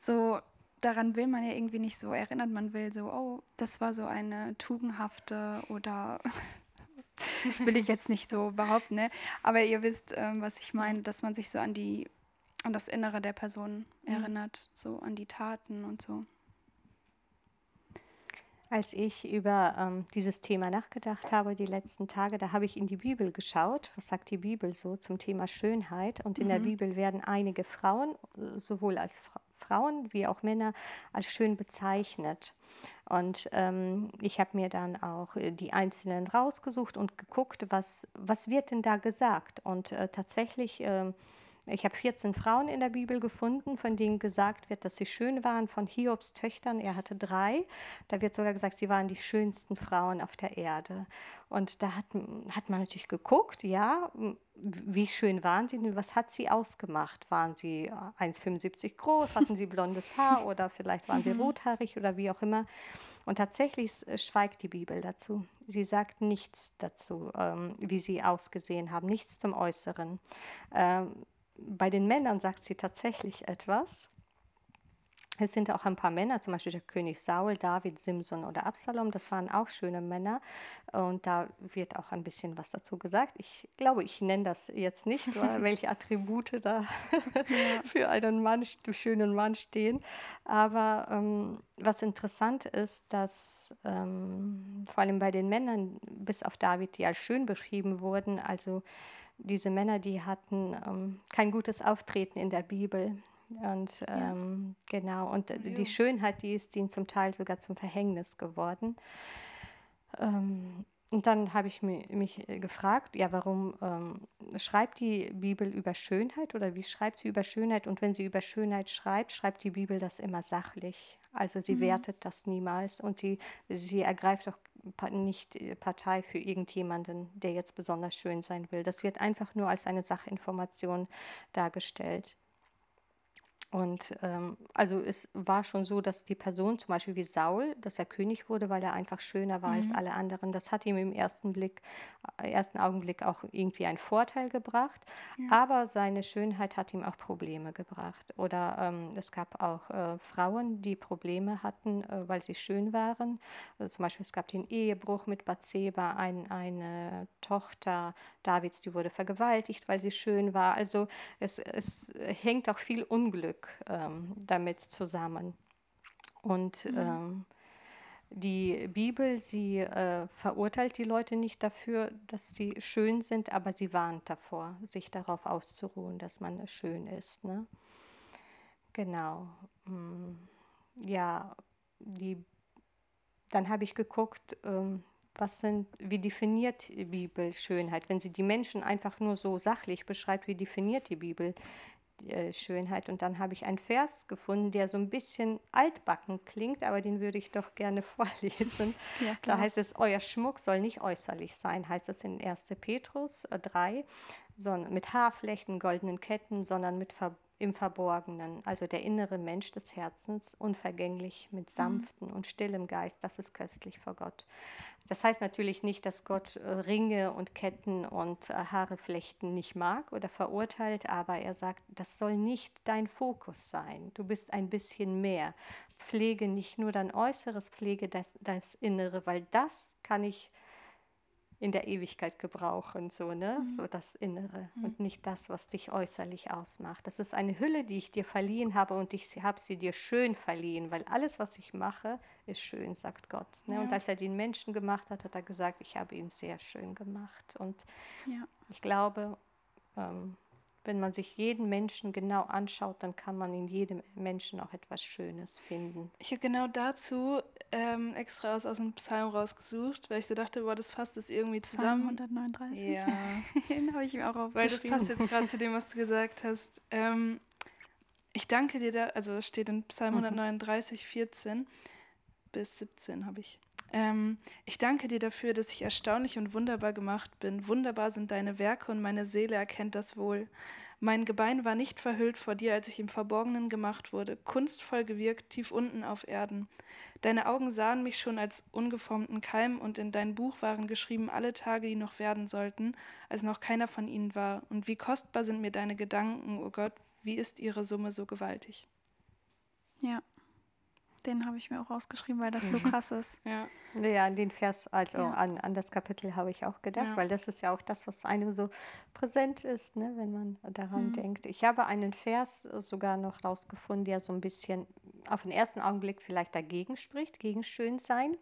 So, daran will man ja irgendwie nicht so erinnert. Man will so, oh, das war so eine tugendhafte oder will ich jetzt nicht so behaupten, ne? Aber ihr wisst, ähm, was ich meine, dass man sich so an die, an das Innere der Person mhm. erinnert, so an die Taten und so. Als ich über ähm, dieses Thema nachgedacht habe die letzten Tage, da habe ich in die Bibel geschaut. Was sagt die Bibel so zum Thema Schönheit? Und in mhm. der Bibel werden einige Frauen, sowohl als Fra Frauen wie auch Männer, als schön bezeichnet. Und ähm, ich habe mir dann auch äh, die einzelnen rausgesucht und geguckt, was, was wird denn da gesagt. Und äh, tatsächlich äh, ich habe 14 Frauen in der Bibel gefunden, von denen gesagt wird, dass sie schön waren, von Hiobs Töchtern. Er hatte drei. Da wird sogar gesagt, sie waren die schönsten Frauen auf der Erde. Und da hat, hat man natürlich geguckt, ja, wie schön waren sie denn? Was hat sie ausgemacht? Waren sie 1,75 groß? Hatten sie blondes Haar? Oder vielleicht waren sie mhm. rothaarig oder wie auch immer? Und tatsächlich schweigt die Bibel dazu. Sie sagt nichts dazu, ähm, wie sie ausgesehen haben, nichts zum Äußeren. Ähm, bei den Männern sagt sie tatsächlich etwas. Es sind auch ein paar Männer, zum Beispiel der König Saul, David, Simson oder Absalom, das waren auch schöne Männer. Und da wird auch ein bisschen was dazu gesagt. Ich glaube, ich nenne das jetzt nicht, welche Attribute da für einen Mann, schönen Mann stehen. Aber ähm, was interessant ist, dass ähm, vor allem bei den Männern, bis auf David, die als schön beschrieben wurden, also diese Männer, die hatten ähm, kein gutes Auftreten in der Bibel. Und ähm, ja. genau, und ja. die Schönheit, die ist ihnen zum Teil sogar zum Verhängnis geworden. Ähm, und dann habe ich mich, mich, äh, gefragt, ja, warum ähm, schreibt die Bibel über Schönheit oder wie schreibt sie über Schönheit? Und wenn sie über Schönheit schreibt, schreibt die Bibel das immer sachlich. Also sie mhm. wertet das niemals und sie, sie ergreift auch nicht äh, Partei für irgendjemanden, der jetzt besonders schön sein will. Das wird einfach nur als eine Sachinformation dargestellt. Und ähm, also es war schon so, dass die Person zum Beispiel wie Saul, dass er König wurde, weil er einfach schöner war mhm. als alle anderen. Das hat ihm im ersten Blick, äh, ersten Augenblick auch irgendwie einen Vorteil gebracht. Ja. Aber seine Schönheit hat ihm auch Probleme gebracht. Oder ähm, es gab auch äh, Frauen, die Probleme hatten, äh, weil sie schön waren. Also zum Beispiel es gab den Ehebruch mit Bathseba, ein, eine Tochter Davids, die wurde vergewaltigt, weil sie schön war. Also es, es hängt auch viel Unglück ähm, damit zusammen. Und mhm. ähm, die Bibel, sie äh, verurteilt die Leute nicht dafür, dass sie schön sind, aber sie warnt davor, sich darauf auszuruhen, dass man schön ist. Ne? Genau. Mm, ja, die, dann habe ich geguckt, ähm, was sind, wie definiert die Bibel Schönheit? Wenn sie die Menschen einfach nur so sachlich beschreibt, wie definiert die Bibel äh, Schönheit. Und dann habe ich einen Vers gefunden, der so ein bisschen altbacken klingt, aber den würde ich doch gerne vorlesen. Ja, da heißt es, euer Schmuck soll nicht äußerlich sein, heißt es in 1. Petrus 3, äh, sondern mit Haarflechten, goldenen Ketten, sondern mit Ver im Verborgenen, also der innere Mensch des Herzens, unvergänglich, mit mhm. sanftem und stillem Geist, das ist köstlich vor Gott. Das heißt natürlich nicht, dass Gott äh, Ringe und Ketten und äh, Haare flechten nicht mag oder verurteilt, aber er sagt, das soll nicht dein Fokus sein. Du bist ein bisschen mehr. Pflege nicht nur dein Äußeres, pflege das, das Innere, weil das kann ich in der Ewigkeit gebrauchen, so, ne? Mhm. So das Innere mhm. und nicht das, was dich äußerlich ausmacht. Das ist eine Hülle, die ich dir verliehen habe und ich habe sie dir schön verliehen, weil alles, was ich mache, ist schön, sagt Gott. Ne? Ja. Und als er den Menschen gemacht hat, hat er gesagt, ich habe ihn sehr schön gemacht. Und ja. ich glaube, ähm, wenn man sich jeden Menschen genau anschaut, dann kann man in jedem Menschen auch etwas Schönes finden. Ich habe genau dazu ähm, extra aus, aus dem Psalm rausgesucht, weil ich so dachte, boah, das passt das irgendwie zusammen. Psalm 139. Ja. Den habe ich mir auch aufgeschrieben. Weil das passt jetzt gerade zu dem, was du gesagt hast. Ähm, ich danke dir da, also es steht in Psalm 139, 14 bis 17 habe ich. Ähm, ich danke dir dafür, dass ich erstaunlich und wunderbar gemacht bin. Wunderbar sind deine Werke und meine Seele erkennt das wohl. Mein Gebein war nicht verhüllt vor dir, als ich im Verborgenen gemacht wurde, kunstvoll gewirkt, tief unten auf Erden. Deine Augen sahen mich schon als ungeformten Keim, und in dein Buch waren geschrieben alle Tage, die noch werden sollten, als noch keiner von ihnen war. Und wie kostbar sind mir deine Gedanken, o oh Gott, wie ist ihre Summe so gewaltig? Ja. Den habe ich mir auch rausgeschrieben, weil das so krass ist. Ja, ja an den Vers, also ja. an, an das Kapitel habe ich auch gedacht, ja. weil das ist ja auch das, was einem so präsent ist, ne, wenn man daran mhm. denkt. Ich habe einen Vers sogar noch rausgefunden, der so ein bisschen auf den ersten Augenblick vielleicht dagegen spricht, gegen Schönsein.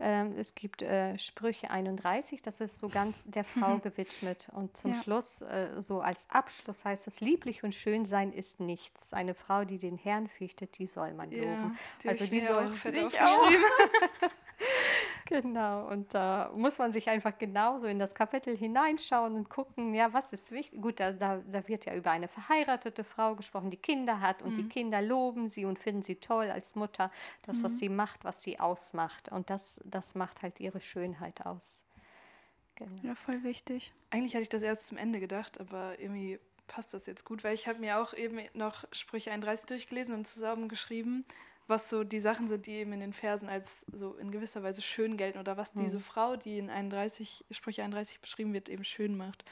Ähm, es gibt äh, Sprüche 31, das ist so ganz der Frau mhm. gewidmet. Und zum ja. Schluss, äh, so als Abschluss heißt es, lieblich und schön sein ist nichts. Eine Frau, die den Herrn fürchtet, die soll man loben. Ja, also die soll ich auch. Genau, und da muss man sich einfach genauso in das Kapitel hineinschauen und gucken, ja, was ist wichtig. Gut, da, da, da wird ja über eine verheiratete Frau gesprochen, die Kinder hat und mhm. die Kinder loben sie und finden sie toll als Mutter, das, mhm. was sie macht, was sie ausmacht. Und das, das macht halt ihre Schönheit aus. Genau. Ja, voll wichtig. Eigentlich hatte ich das erst zum Ende gedacht, aber irgendwie passt das jetzt gut, weil ich habe mir auch eben noch Sprüche 31 durchgelesen und zusammengeschrieben was so die Sachen sind, die eben in den Versen als so in gewisser Weise schön gelten oder was mhm. diese Frau, die in 31, Sprüche 31 beschrieben wird, eben schön macht.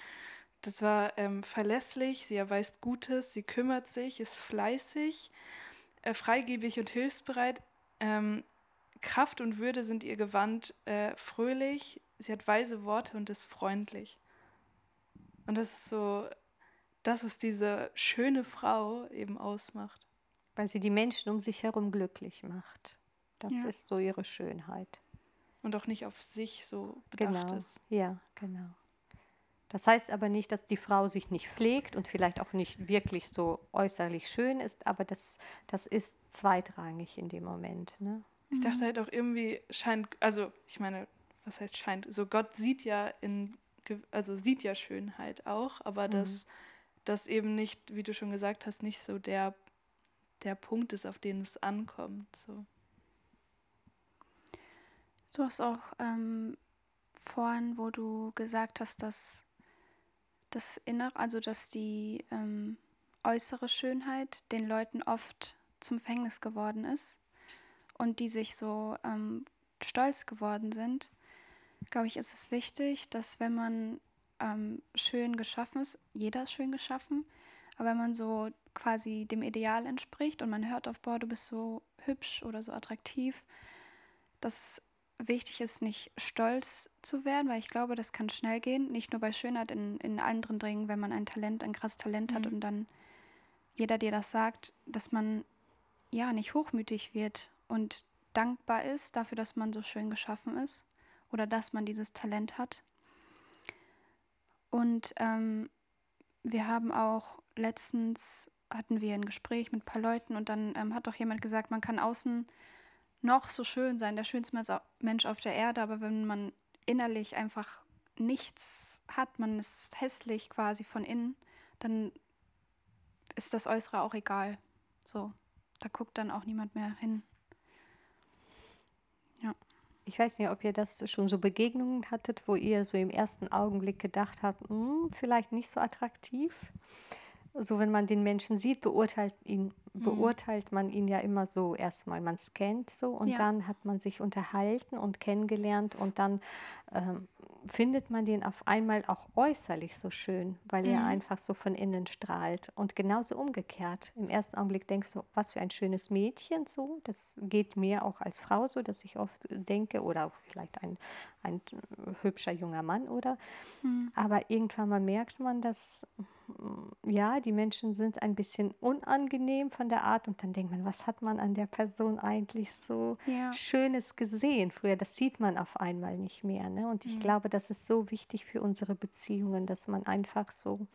Das war ähm, verlässlich, sie erweist Gutes, sie kümmert sich, ist fleißig, äh, freigebig und hilfsbereit. Ähm, Kraft und Würde sind ihr Gewand äh, fröhlich. Sie hat weise Worte und ist freundlich. Und das ist so das, was diese schöne Frau eben ausmacht. Weil sie die Menschen um sich herum glücklich macht. Das ja. ist so ihre Schönheit. Und auch nicht auf sich so bedacht genau. ist. Ja, genau. Das heißt aber nicht, dass die Frau sich nicht pflegt und vielleicht auch nicht wirklich so äußerlich schön ist, aber das, das ist zweitrangig in dem Moment. Ne? Ich dachte halt auch irgendwie scheint, also ich meine, was heißt scheint? So Gott sieht ja in, also sieht ja Schönheit auch, aber mhm. dass das eben nicht, wie du schon gesagt hast, nicht so der, der Punkt ist, auf den es ankommt. So. Du hast auch ähm, vorhin, wo du gesagt hast, dass das Innere, also dass die ähm, äußere Schönheit den Leuten oft zum Verhängnis geworden ist und die sich so ähm, stolz geworden sind, glaube ich, ist es wichtig, dass wenn man ähm, schön geschaffen ist, jeder ist schön geschaffen, aber wenn man so quasi dem Ideal entspricht und man hört auf, boah, du bist so hübsch oder so attraktiv, dass es wichtig ist, nicht stolz zu werden, weil ich glaube, das kann schnell gehen. Nicht nur bei Schönheit, in, in anderen Dingen, wenn man ein Talent, ein krasses Talent mhm. hat und dann jeder dir das sagt, dass man ja nicht hochmütig wird und dankbar ist dafür, dass man so schön geschaffen ist oder dass man dieses Talent hat. Und ähm, wir haben auch letztens hatten wir ein Gespräch mit ein paar Leuten und dann ähm, hat doch jemand gesagt, man kann außen noch so schön sein, der schönste Mensch auf der Erde, aber wenn man innerlich einfach nichts hat, man ist hässlich quasi von innen, dann ist das Äußere auch egal. So, da guckt dann auch niemand mehr hin. Ja. Ich weiß nicht, ob ihr das schon so Begegnungen hattet, wo ihr so im ersten Augenblick gedacht habt, hm, vielleicht nicht so attraktiv. So, wenn man den Menschen sieht, beurteilt ihn Mhm. beurteilt man ihn ja immer so erstmal. Man scannt so und ja. dann hat man sich unterhalten und kennengelernt und dann ähm, findet man den auf einmal auch äußerlich so schön, weil mhm. er einfach so von innen strahlt. Und genauso umgekehrt. Im ersten Augenblick denkst du, was für ein schönes Mädchen so. Das geht mir auch als Frau so, dass ich oft denke, oder vielleicht ein, ein hübscher junger Mann, oder? Mhm. Aber irgendwann mal merkt man, dass ja, die Menschen sind ein bisschen unangenehm von der Art und dann denkt man, was hat man an der Person eigentlich so ja. Schönes gesehen früher? Das sieht man auf einmal nicht mehr. Ne? Und ich mhm. glaube, das ist so wichtig für unsere Beziehungen, dass man einfach so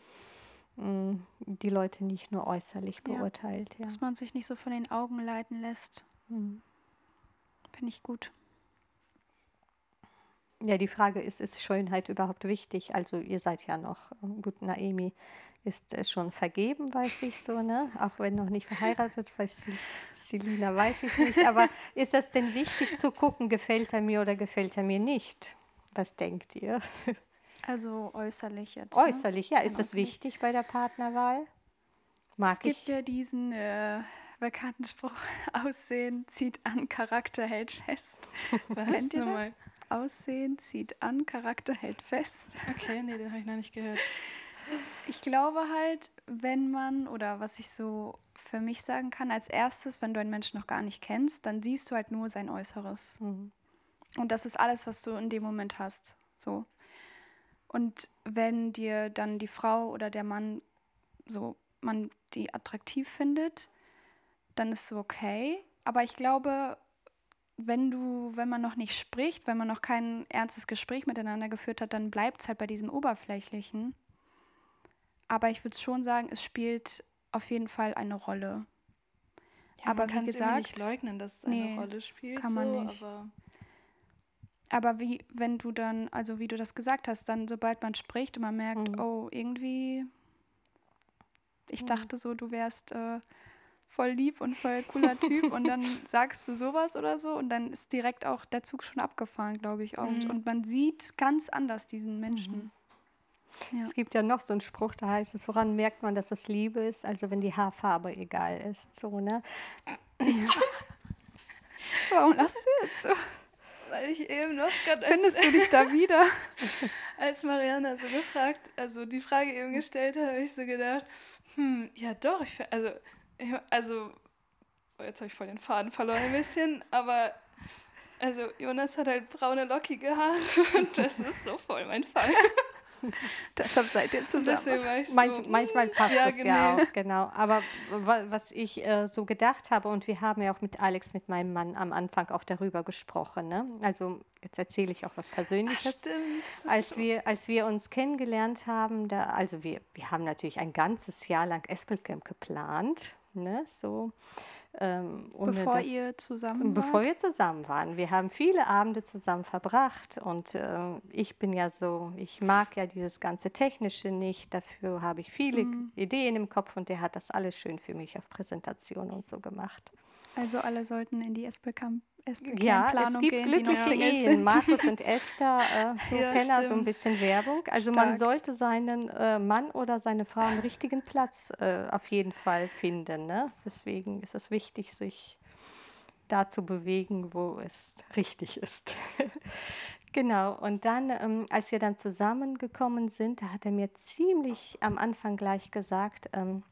mh, mm, die Leute nicht nur äußerlich beurteilt. Ja. Dass man sich nicht so von den Augen leiten lässt. Mhm. Finde ich gut. Ja, die Frage ist, ist Schönheit überhaupt wichtig? Also ihr seid ja noch, ähm, gut, Naemi ist äh, schon vergeben, weiß ich so, ne? Auch wenn noch nicht verheiratet, bei Selina weiß ich es nicht. Aber ist das denn wichtig zu gucken, gefällt er mir oder gefällt er mir nicht? Was denkt ihr? Also äußerlich jetzt. Ne? Äußerlich, ja. Ist das wichtig bei der Partnerwahl? Mag es gibt ich. ja diesen äh, bekannten Spruch, Aussehen zieht an, Charakter hält fest. Kennt ihr das? Aussehen zieht an, Charakter hält fest. Okay, nee, den habe ich noch nicht gehört. Ich glaube halt, wenn man, oder was ich so für mich sagen kann, als erstes, wenn du einen Menschen noch gar nicht kennst, dann siehst du halt nur sein Äußeres. Mhm. Und das ist alles, was du in dem Moment hast. So. Und wenn dir dann die Frau oder der Mann so, man die attraktiv findet, dann ist so okay. Aber ich glaube, wenn du, wenn man noch nicht spricht, wenn man noch kein ernstes Gespräch miteinander geführt hat, dann bleibt es halt bei diesem Oberflächlichen. Aber ich würde schon sagen, es spielt auf jeden Fall eine Rolle. Ja, aber man kann wie gesagt, nicht leugnen, dass es eine nee, Rolle spielt. Kann man so, nicht. Aber, aber, wie, wenn du dann, also wie du das gesagt hast, dann sobald man spricht und man merkt, mhm. oh, irgendwie, ich mhm. dachte so, du wärst äh, voll lieb und voll cooler Typ und dann sagst du sowas oder so und dann ist direkt auch der Zug schon abgefahren, glaube ich. Und, mhm. und man sieht ganz anders diesen Menschen. Ja. Es gibt ja noch so einen Spruch, da heißt es, woran merkt man, dass es Liebe ist? Also wenn die Haarfarbe egal ist. So, ne? Warum lachst du jetzt so? Weil ich eben noch gerade. Findest du dich da wieder? als Mariana so gefragt, also die Frage eben gestellt hat, habe ich so gedacht, hm, ja doch, ich, also also jetzt habe ich voll den Faden verloren ein bisschen, aber also Jonas hat halt braune, lockige Haare und das ist so voll mein Fall. Deshalb seid ihr zusammen. So, Manch, manchmal passt ja, das genau. ja auch, genau. Aber was ich äh, so gedacht habe, und wir haben ja auch mit Alex, mit meinem Mann, am Anfang auch darüber gesprochen. Ne? Also jetzt erzähle ich auch was Persönliches. Ach, stimmt. Als, so. wir, als wir uns kennengelernt haben, da, also wir, wir haben natürlich ein ganzes Jahr lang Espelcamp geplant. Ne? So ähm, bevor das, ihr zusammen Bevor wir zusammen waren. Wir haben viele Abende zusammen verbracht und äh, ich bin ja so, ich mag ja dieses ganze Technische nicht. Dafür habe ich viele mhm. Ideen im Kopf und der hat das alles schön für mich auf Präsentation und so gemacht. Also alle sollten in die Espelkamp ja, es gibt glückliche Ehen. Markus und Esther, äh, so ja, Penner, stimmt. so ein bisschen Werbung. Also Stark. man sollte seinen äh, Mann oder seine Frau am richtigen Platz äh, auf jeden Fall finden. Ne? Deswegen ist es wichtig, sich da zu bewegen, wo es richtig ist. genau, und dann, ähm, als wir dann zusammengekommen sind, da hat er mir ziemlich am Anfang gleich gesagt, ähm,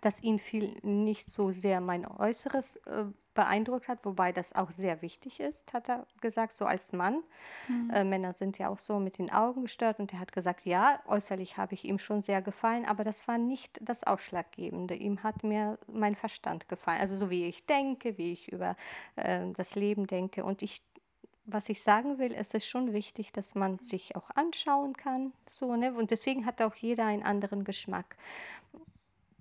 dass ihn viel nicht so sehr mein Äußeres äh, beeindruckt hat, wobei das auch sehr wichtig ist, hat er gesagt, so als Mann. Mhm. Äh, Männer sind ja auch so mit den Augen gestört und er hat gesagt, ja, äußerlich habe ich ihm schon sehr gefallen, aber das war nicht das Ausschlaggebende. Ihm hat mir mein Verstand gefallen, also so wie ich denke, wie ich über äh, das Leben denke und ich was ich sagen will, es ist schon wichtig, dass man sich auch anschauen kann. So, ne? Und deswegen hat auch jeder einen anderen Geschmack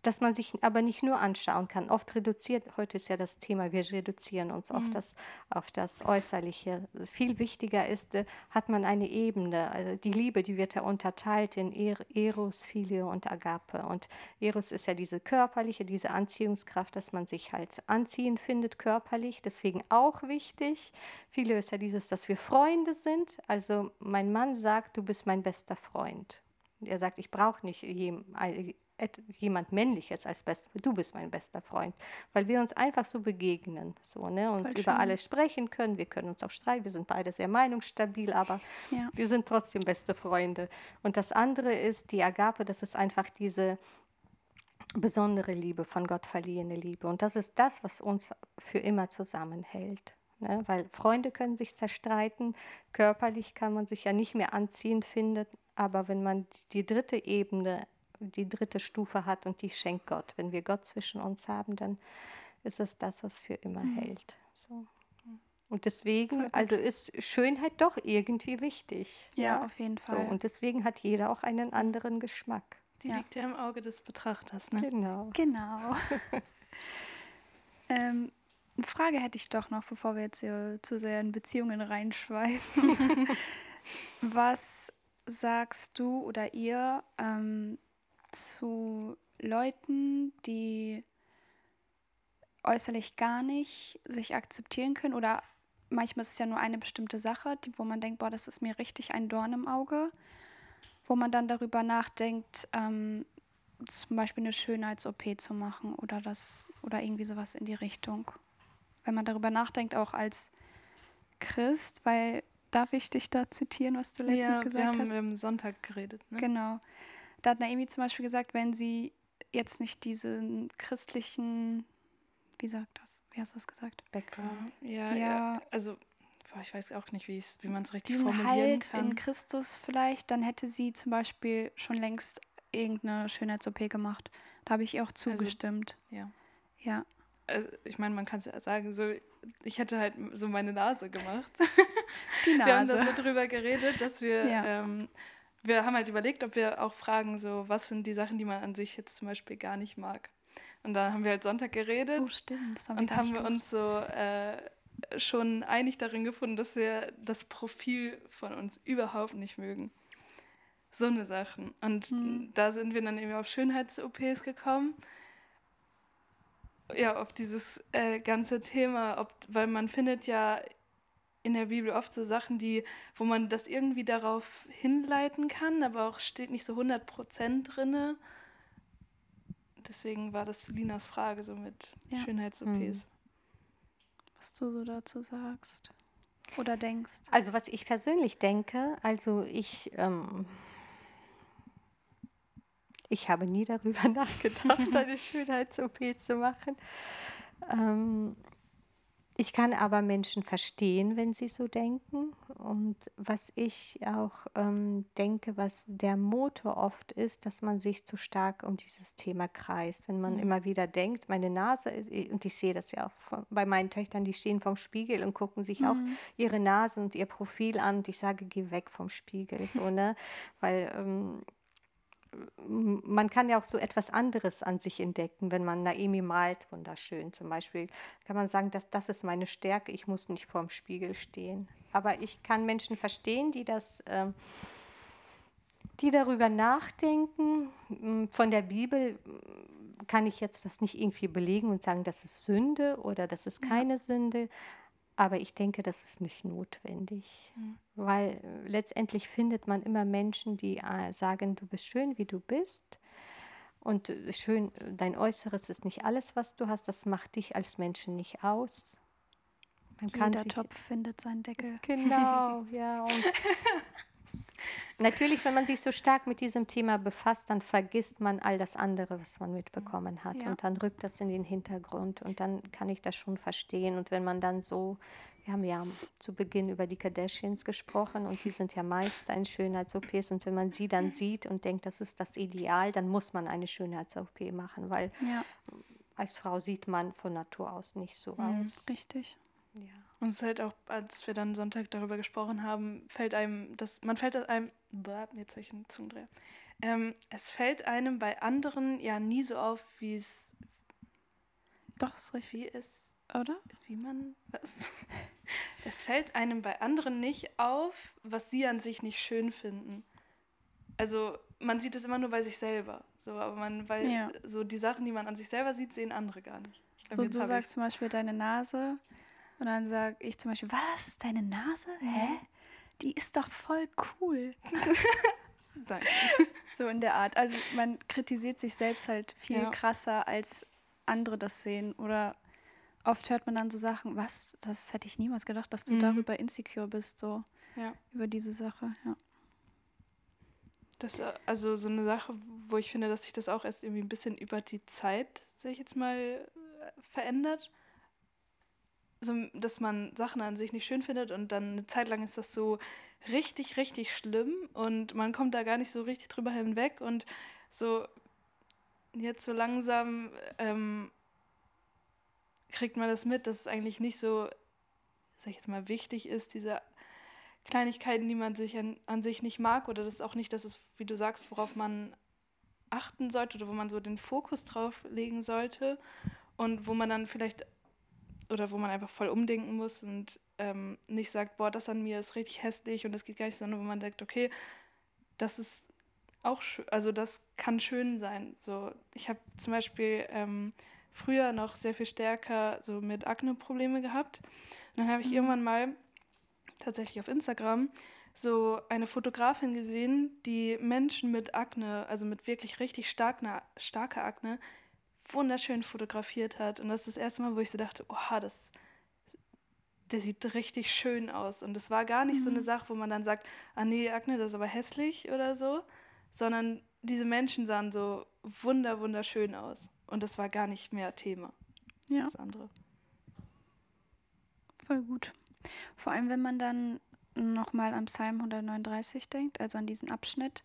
dass man sich aber nicht nur anschauen kann. Oft reduziert, heute ist ja das Thema, wir reduzieren uns mhm. auf, das, auf das Äußerliche. Viel wichtiger ist, äh, hat man eine Ebene. Also die Liebe, die wird ja unterteilt in Eros, Filio und Agape. Und Eros ist ja diese körperliche, diese Anziehungskraft, dass man sich halt anziehen findet, körperlich. Deswegen auch wichtig. Filio ist ja dieses, dass wir Freunde sind. Also mein Mann sagt, du bist mein bester Freund. Er sagt, ich brauche nicht jemand Männliches als best, du bist mein bester Freund, weil wir uns einfach so begegnen so, ne? und Voll über schön. alles sprechen können. Wir können uns auch streiten, wir sind beide sehr meinungsstabil, aber ja. wir sind trotzdem beste Freunde. Und das andere ist die Agape, das ist einfach diese besondere Liebe, von Gott verliehene Liebe. Und das ist das, was uns für immer zusammenhält. Ne? Weil Freunde können sich zerstreiten, körperlich kann man sich ja nicht mehr anziehend finden, aber wenn man die dritte Ebene die dritte Stufe hat und die schenkt Gott. Wenn wir Gott zwischen uns haben, dann ist es das, was für immer mhm. hält. So. Und deswegen, also ist Schönheit doch irgendwie wichtig. Ja, ja? auf jeden Fall. So, und deswegen hat jeder auch einen anderen Geschmack. Die ja. liegt ja im Auge des Betrachters, ne? Genau. Genau. ähm, eine Frage hätte ich doch noch, bevor wir jetzt hier zu sehr in Beziehungen reinschweifen. Was sagst du oder ihr ähm, zu Leuten, die äußerlich gar nicht sich akzeptieren können oder manchmal ist es ja nur eine bestimmte Sache, die, wo man denkt, boah, das ist mir richtig ein Dorn im Auge, wo man dann darüber nachdenkt, ähm, zum Beispiel eine Schönheits-OP zu machen oder das oder irgendwie sowas in die Richtung. Wenn man darüber nachdenkt, auch als Christ, weil darf ich dich da zitieren, was du letztens ja, gesagt wir haben hast? Wir haben Sonntag geredet. Ne? Genau. Da hat Naomi zum Beispiel gesagt, wenn sie jetzt nicht diesen christlichen, wie sagt das, wie hast du das gesagt? Background. Ja, ja, ja. also ich weiß auch nicht, wie man es richtig formulieren halt kann. in Christus vielleicht, dann hätte sie zum Beispiel schon längst irgendeine Schönheits-OP gemacht. Da habe ich ihr auch also, zugestimmt. Also, ja. Ja. Also, ich meine, man kann es ja sagen, so, ich hätte halt so meine Nase gemacht. Die Nase. Wir haben da so drüber geredet, dass wir ja. ähm, wir haben halt überlegt, ob wir auch fragen, so, was sind die Sachen, die man an sich jetzt zum Beispiel gar nicht mag. Und dann haben wir halt Sonntag geredet. Oh, stimmt. Haben und haben wir gemacht. uns so äh, schon einig darin gefunden, dass wir das Profil von uns überhaupt nicht mögen. So eine Sachen. Und hm. da sind wir dann eben auf Schönheits-OPs gekommen. Ja, auf dieses äh, ganze Thema, ob, weil man findet ja in der Bibel oft so Sachen, die, wo man das irgendwie darauf hinleiten kann, aber auch steht nicht so 100% drin. Deswegen war das Linas Frage so mit ja. Schönheits-OPs. Mhm. Was du so dazu sagst oder denkst. Also was ich persönlich denke, also ich, ähm, ich habe nie darüber nachgedacht, eine Schönheits-OP zu machen. Ähm, ich kann aber Menschen verstehen, wenn sie so denken. Und was ich auch ähm, denke, was der Motor oft ist, dass man sich zu stark um dieses Thema kreist. Wenn man mhm. immer wieder denkt, meine Nase, und ich sehe das ja auch bei meinen Töchtern, die stehen vorm Spiegel und gucken sich mhm. auch ihre Nase und ihr Profil an. Und ich sage, geh weg vom Spiegel, so, ne? Weil ähm, man kann ja auch so etwas anderes an sich entdecken, wenn man Naemi malt, wunderschön. Zum Beispiel kann man sagen, dass das ist meine Stärke, ich muss nicht vorm Spiegel stehen. Aber ich kann Menschen verstehen, die das, äh, die darüber nachdenken. Hm, von der Bibel kann ich jetzt das nicht irgendwie belegen und sagen, das ist Sünde oder das ist keine ja. Sünde. Aber ich denke, das ist nicht notwendig, mhm. weil äh, letztendlich findet man immer Menschen, die äh, sagen, du bist schön, wie du bist. Und äh, schön, dein Äußeres ist nicht alles, was du hast. Das macht dich als Menschen nicht aus. Man Jeder Topf findet seinen Deckel. Genau, ja. Und Natürlich, wenn man sich so stark mit diesem Thema befasst, dann vergisst man all das andere, was man mitbekommen hat. Ja. Und dann rückt das in den Hintergrund. Und dann kann ich das schon verstehen. Und wenn man dann so, wir haben ja zu Beginn über die Kardashians gesprochen und die sind ja Meister in Schönheits-OPs. Und wenn man sie dann sieht und denkt, das ist das Ideal, dann muss man eine Schönheits-OP machen, weil ja. als Frau sieht man von Natur aus nicht so mhm. aus. Richtig. Ja. Und es ist halt auch, als wir dann Sonntag darüber gesprochen haben, fällt einem das, man fällt einem, jetzt habe ich einen Zungendreher. Ähm, es fällt einem bei anderen ja nie so auf, wie es. Doch, ist richtig. Wie es. Oder? Wie man. Was? es fällt einem bei anderen nicht auf, was sie an sich nicht schön finden. Also, man sieht es immer nur bei sich selber. So, aber man, weil ja. so die Sachen, die man an sich selber sieht, sehen andere gar nicht. Glaub, so, du sagst zum Beispiel deine Nase und dann sage ich zum Beispiel, was, deine Nase? Hä? Die ist doch voll cool. Danke. So in der Art. Also man kritisiert sich selbst halt viel ja. krasser, als andere das sehen. Oder oft hört man dann so Sachen, was, das hätte ich niemals gedacht, dass du mhm. darüber insecure bist, so ja. über diese Sache, ja. Das also so eine Sache, wo ich finde, dass sich das auch erst irgendwie ein bisschen über die Zeit, sag ich jetzt mal, verändert so, dass man Sachen an sich nicht schön findet und dann eine Zeit lang ist das so richtig, richtig schlimm und man kommt da gar nicht so richtig drüber hinweg und so jetzt so langsam ähm, kriegt man das mit, dass es eigentlich nicht so, sag ich jetzt mal, wichtig ist, diese Kleinigkeiten, die man sich an, an sich nicht mag oder das ist auch nicht das ist, wie du sagst, worauf man achten sollte oder wo man so den Fokus drauf legen sollte und wo man dann vielleicht oder wo man einfach voll umdenken muss und ähm, nicht sagt, boah, das an mir ist richtig hässlich und das geht gar nicht, sondern wo man denkt, okay, das ist auch schön, also das kann schön sein. So, ich habe zum Beispiel ähm, früher noch sehr viel stärker so mit Akne-Probleme gehabt. Und dann habe ich mhm. irgendwann mal tatsächlich auf Instagram so eine Fotografin gesehen, die Menschen mit Akne, also mit wirklich richtig starker, starker Akne, wunderschön fotografiert hat. Und das ist das erste Mal, wo ich so dachte, oha, das, der sieht richtig schön aus. Und das war gar nicht mhm. so eine mhm. Sache, wo man dann sagt, ah nee, Akne, das ist aber hässlich oder so, sondern diese Menschen sahen so wunder, wunderschön aus. Und das war gar nicht mehr Thema. Ja. Das andere. Voll gut. Vor allem, wenn man dann nochmal am Psalm 139 denkt, also an diesen Abschnitt,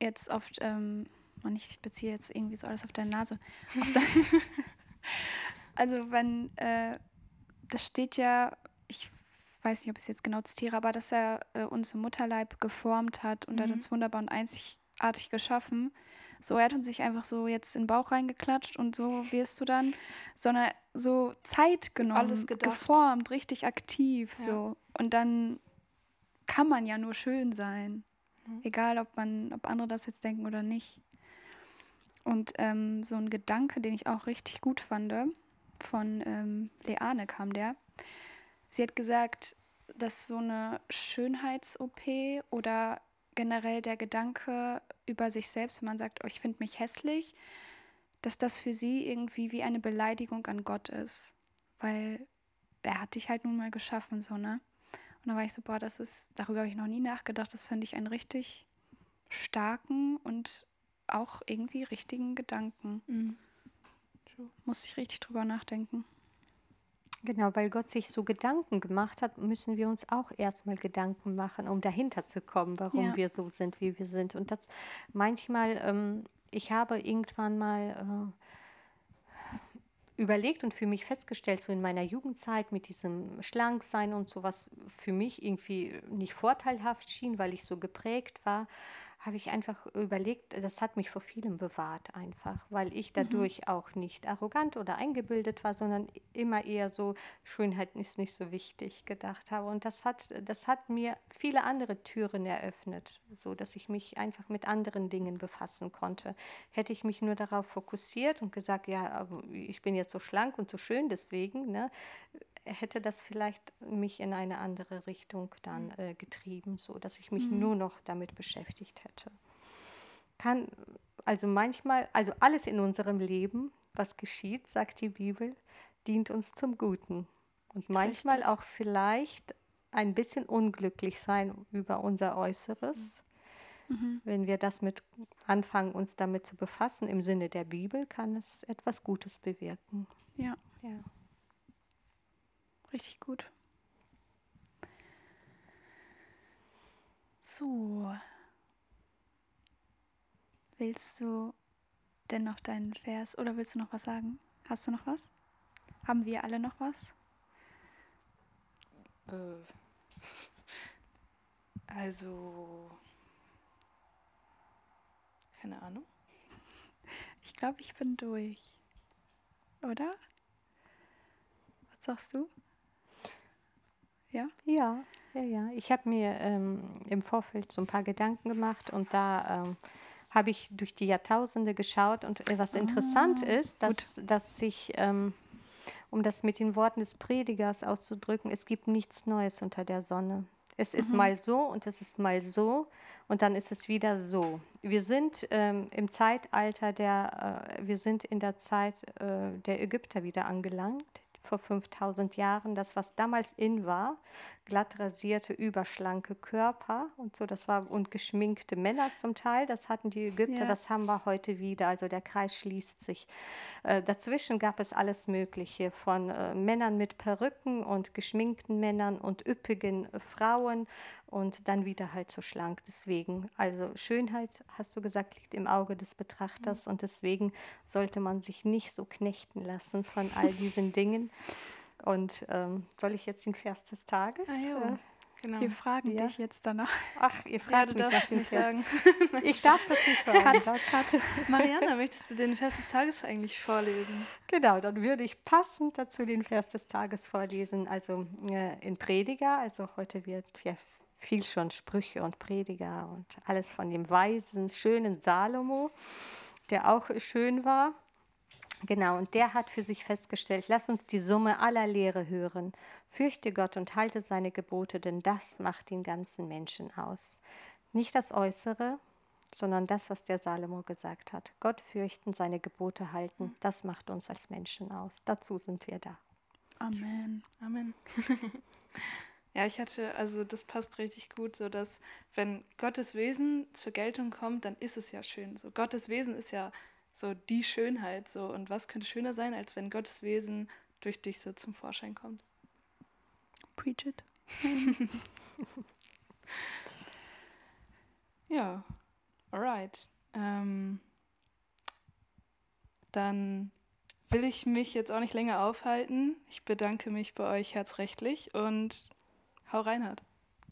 jetzt oft ähm, und ich beziehe jetzt irgendwie so alles auf deine Nase. Auf dein also wenn, äh, das steht ja, ich weiß nicht, ob ich es jetzt genau zitiere, aber dass er äh, uns im Mutterleib geformt hat und mhm. hat uns wunderbar und einzigartig geschaffen. So, er hat uns nicht einfach so jetzt in den Bauch reingeklatscht und so wirst du dann, sondern so Zeit genommen, Alles geformt, richtig aktiv. Ja. So. Und dann kann man ja nur schön sein. Mhm. Egal, ob man, ob andere das jetzt denken oder nicht. Und ähm, so ein Gedanke, den ich auch richtig gut fand, von ähm, Leane kam der. Sie hat gesagt, dass so eine Schönheits-OP oder generell der Gedanke über sich selbst, wenn man sagt, oh, ich finde mich hässlich, dass das für sie irgendwie wie eine Beleidigung an Gott ist. Weil er hat dich halt nun mal geschaffen, so, ne? Und da war ich so, boah, das ist, darüber habe ich noch nie nachgedacht. Das finde ich einen richtig starken und auch irgendwie richtigen Gedanken. Mhm. Muss ich richtig drüber nachdenken. Genau, weil Gott sich so Gedanken gemacht hat, müssen wir uns auch erstmal Gedanken machen, um dahinter zu kommen, warum ja. wir so sind, wie wir sind. Und das manchmal, ähm, ich habe irgendwann mal äh, überlegt und für mich festgestellt, so in meiner Jugendzeit mit diesem Schlanksein und so, was für mich irgendwie nicht vorteilhaft schien, weil ich so geprägt war habe ich einfach überlegt, das hat mich vor vielem bewahrt einfach, weil ich mhm. dadurch mhm. auch nicht arrogant oder eingebildet war, sondern immer eher so, Schönheit ist nicht so wichtig gedacht habe. Und das hat, das hat mir viele andere Türen eröffnet, so dass ich mich einfach mit anderen Dingen befassen konnte. Hätte ich mich nur darauf fokussiert und gesagt, ja, ich bin jetzt so schlank und so schön deswegen, ne, hätte das vielleicht mich in eine andere Richtung dann mhm. äh, getrieben, so dass ich mich mhm. nur noch damit beschäftigt hätte. Kann also manchmal, also alles in unserem Leben, was geschieht, sagt die Bibel, dient uns zum Guten. Und manchmal Richtig. auch vielleicht ein bisschen unglücklich sein über unser Äußeres. Mhm. Wenn wir das mit anfangen, uns damit zu befassen, im Sinne der Bibel, kann es etwas Gutes bewirken. Ja. ja. Richtig gut. So. Willst du denn noch deinen Vers oder willst du noch was sagen? Hast du noch was? Haben wir alle noch was? Äh, also, keine Ahnung. Ich glaube, ich bin durch. Oder? Was sagst du? Ja? Ja, ja, ja. Ich habe mir ähm, im Vorfeld so ein paar Gedanken gemacht und da ähm, habe ich durch die Jahrtausende geschaut und was ah, interessant ist, dass, dass sich, ähm, um das mit den Worten des Predigers auszudrücken, es gibt nichts Neues unter der Sonne. Es ist mhm. mal so und es ist mal so und dann ist es wieder so. Wir sind ähm, im Zeitalter der, äh, wir sind in der Zeit äh, der Ägypter wieder angelangt vor 5000 Jahren, das, was damals in war, glatt rasierte, überschlanke Körper und so, das war und geschminkte Männer zum Teil, das hatten die Ägypter, ja. das haben wir heute wieder, also der Kreis schließt sich. Äh, dazwischen gab es alles Mögliche von äh, Männern mit Perücken und geschminkten Männern und üppigen äh, Frauen und dann wieder halt so schlank. Deswegen, also Schönheit, hast du gesagt, liegt im Auge des Betrachters mhm. und deswegen sollte man sich nicht so knechten lassen von all diesen Dingen. Und ähm, soll ich jetzt den Vers des Tages? Ah, äh, genau. Wir fragen ja. dich jetzt danach. Ach, ihr fragt ja, du mich darfst nicht sagen. ich darf das nicht sagen. Kat, Kat. Mariana, möchtest du den Vers des Tages eigentlich vorlesen? Genau, dann würde ich passend dazu den Vers des Tages vorlesen. Also äh, in Prediger, also heute wird ja viel schon Sprüche und Prediger und alles von dem weisen, schönen Salomo, der auch schön war. Genau, und der hat für sich festgestellt, lass uns die Summe aller Lehre hören. Fürchte Gott und halte seine Gebote, denn das macht den ganzen Menschen aus. Nicht das Äußere, sondern das, was der Salomo gesagt hat. Gott fürchten, seine Gebote halten, das macht uns als Menschen aus. Dazu sind wir da. Amen. Amen. ja, ich hatte, also das passt richtig gut, so dass wenn Gottes Wesen zur Geltung kommt, dann ist es ja schön. So Gottes Wesen ist ja so die Schönheit so und was könnte schöner sein, als wenn Gottes Wesen durch dich so zum Vorschein kommt. Preach it. ja, alright. Ähm, dann will ich mich jetzt auch nicht länger aufhalten. Ich bedanke mich bei euch herzrechtlich und hau Reinhard.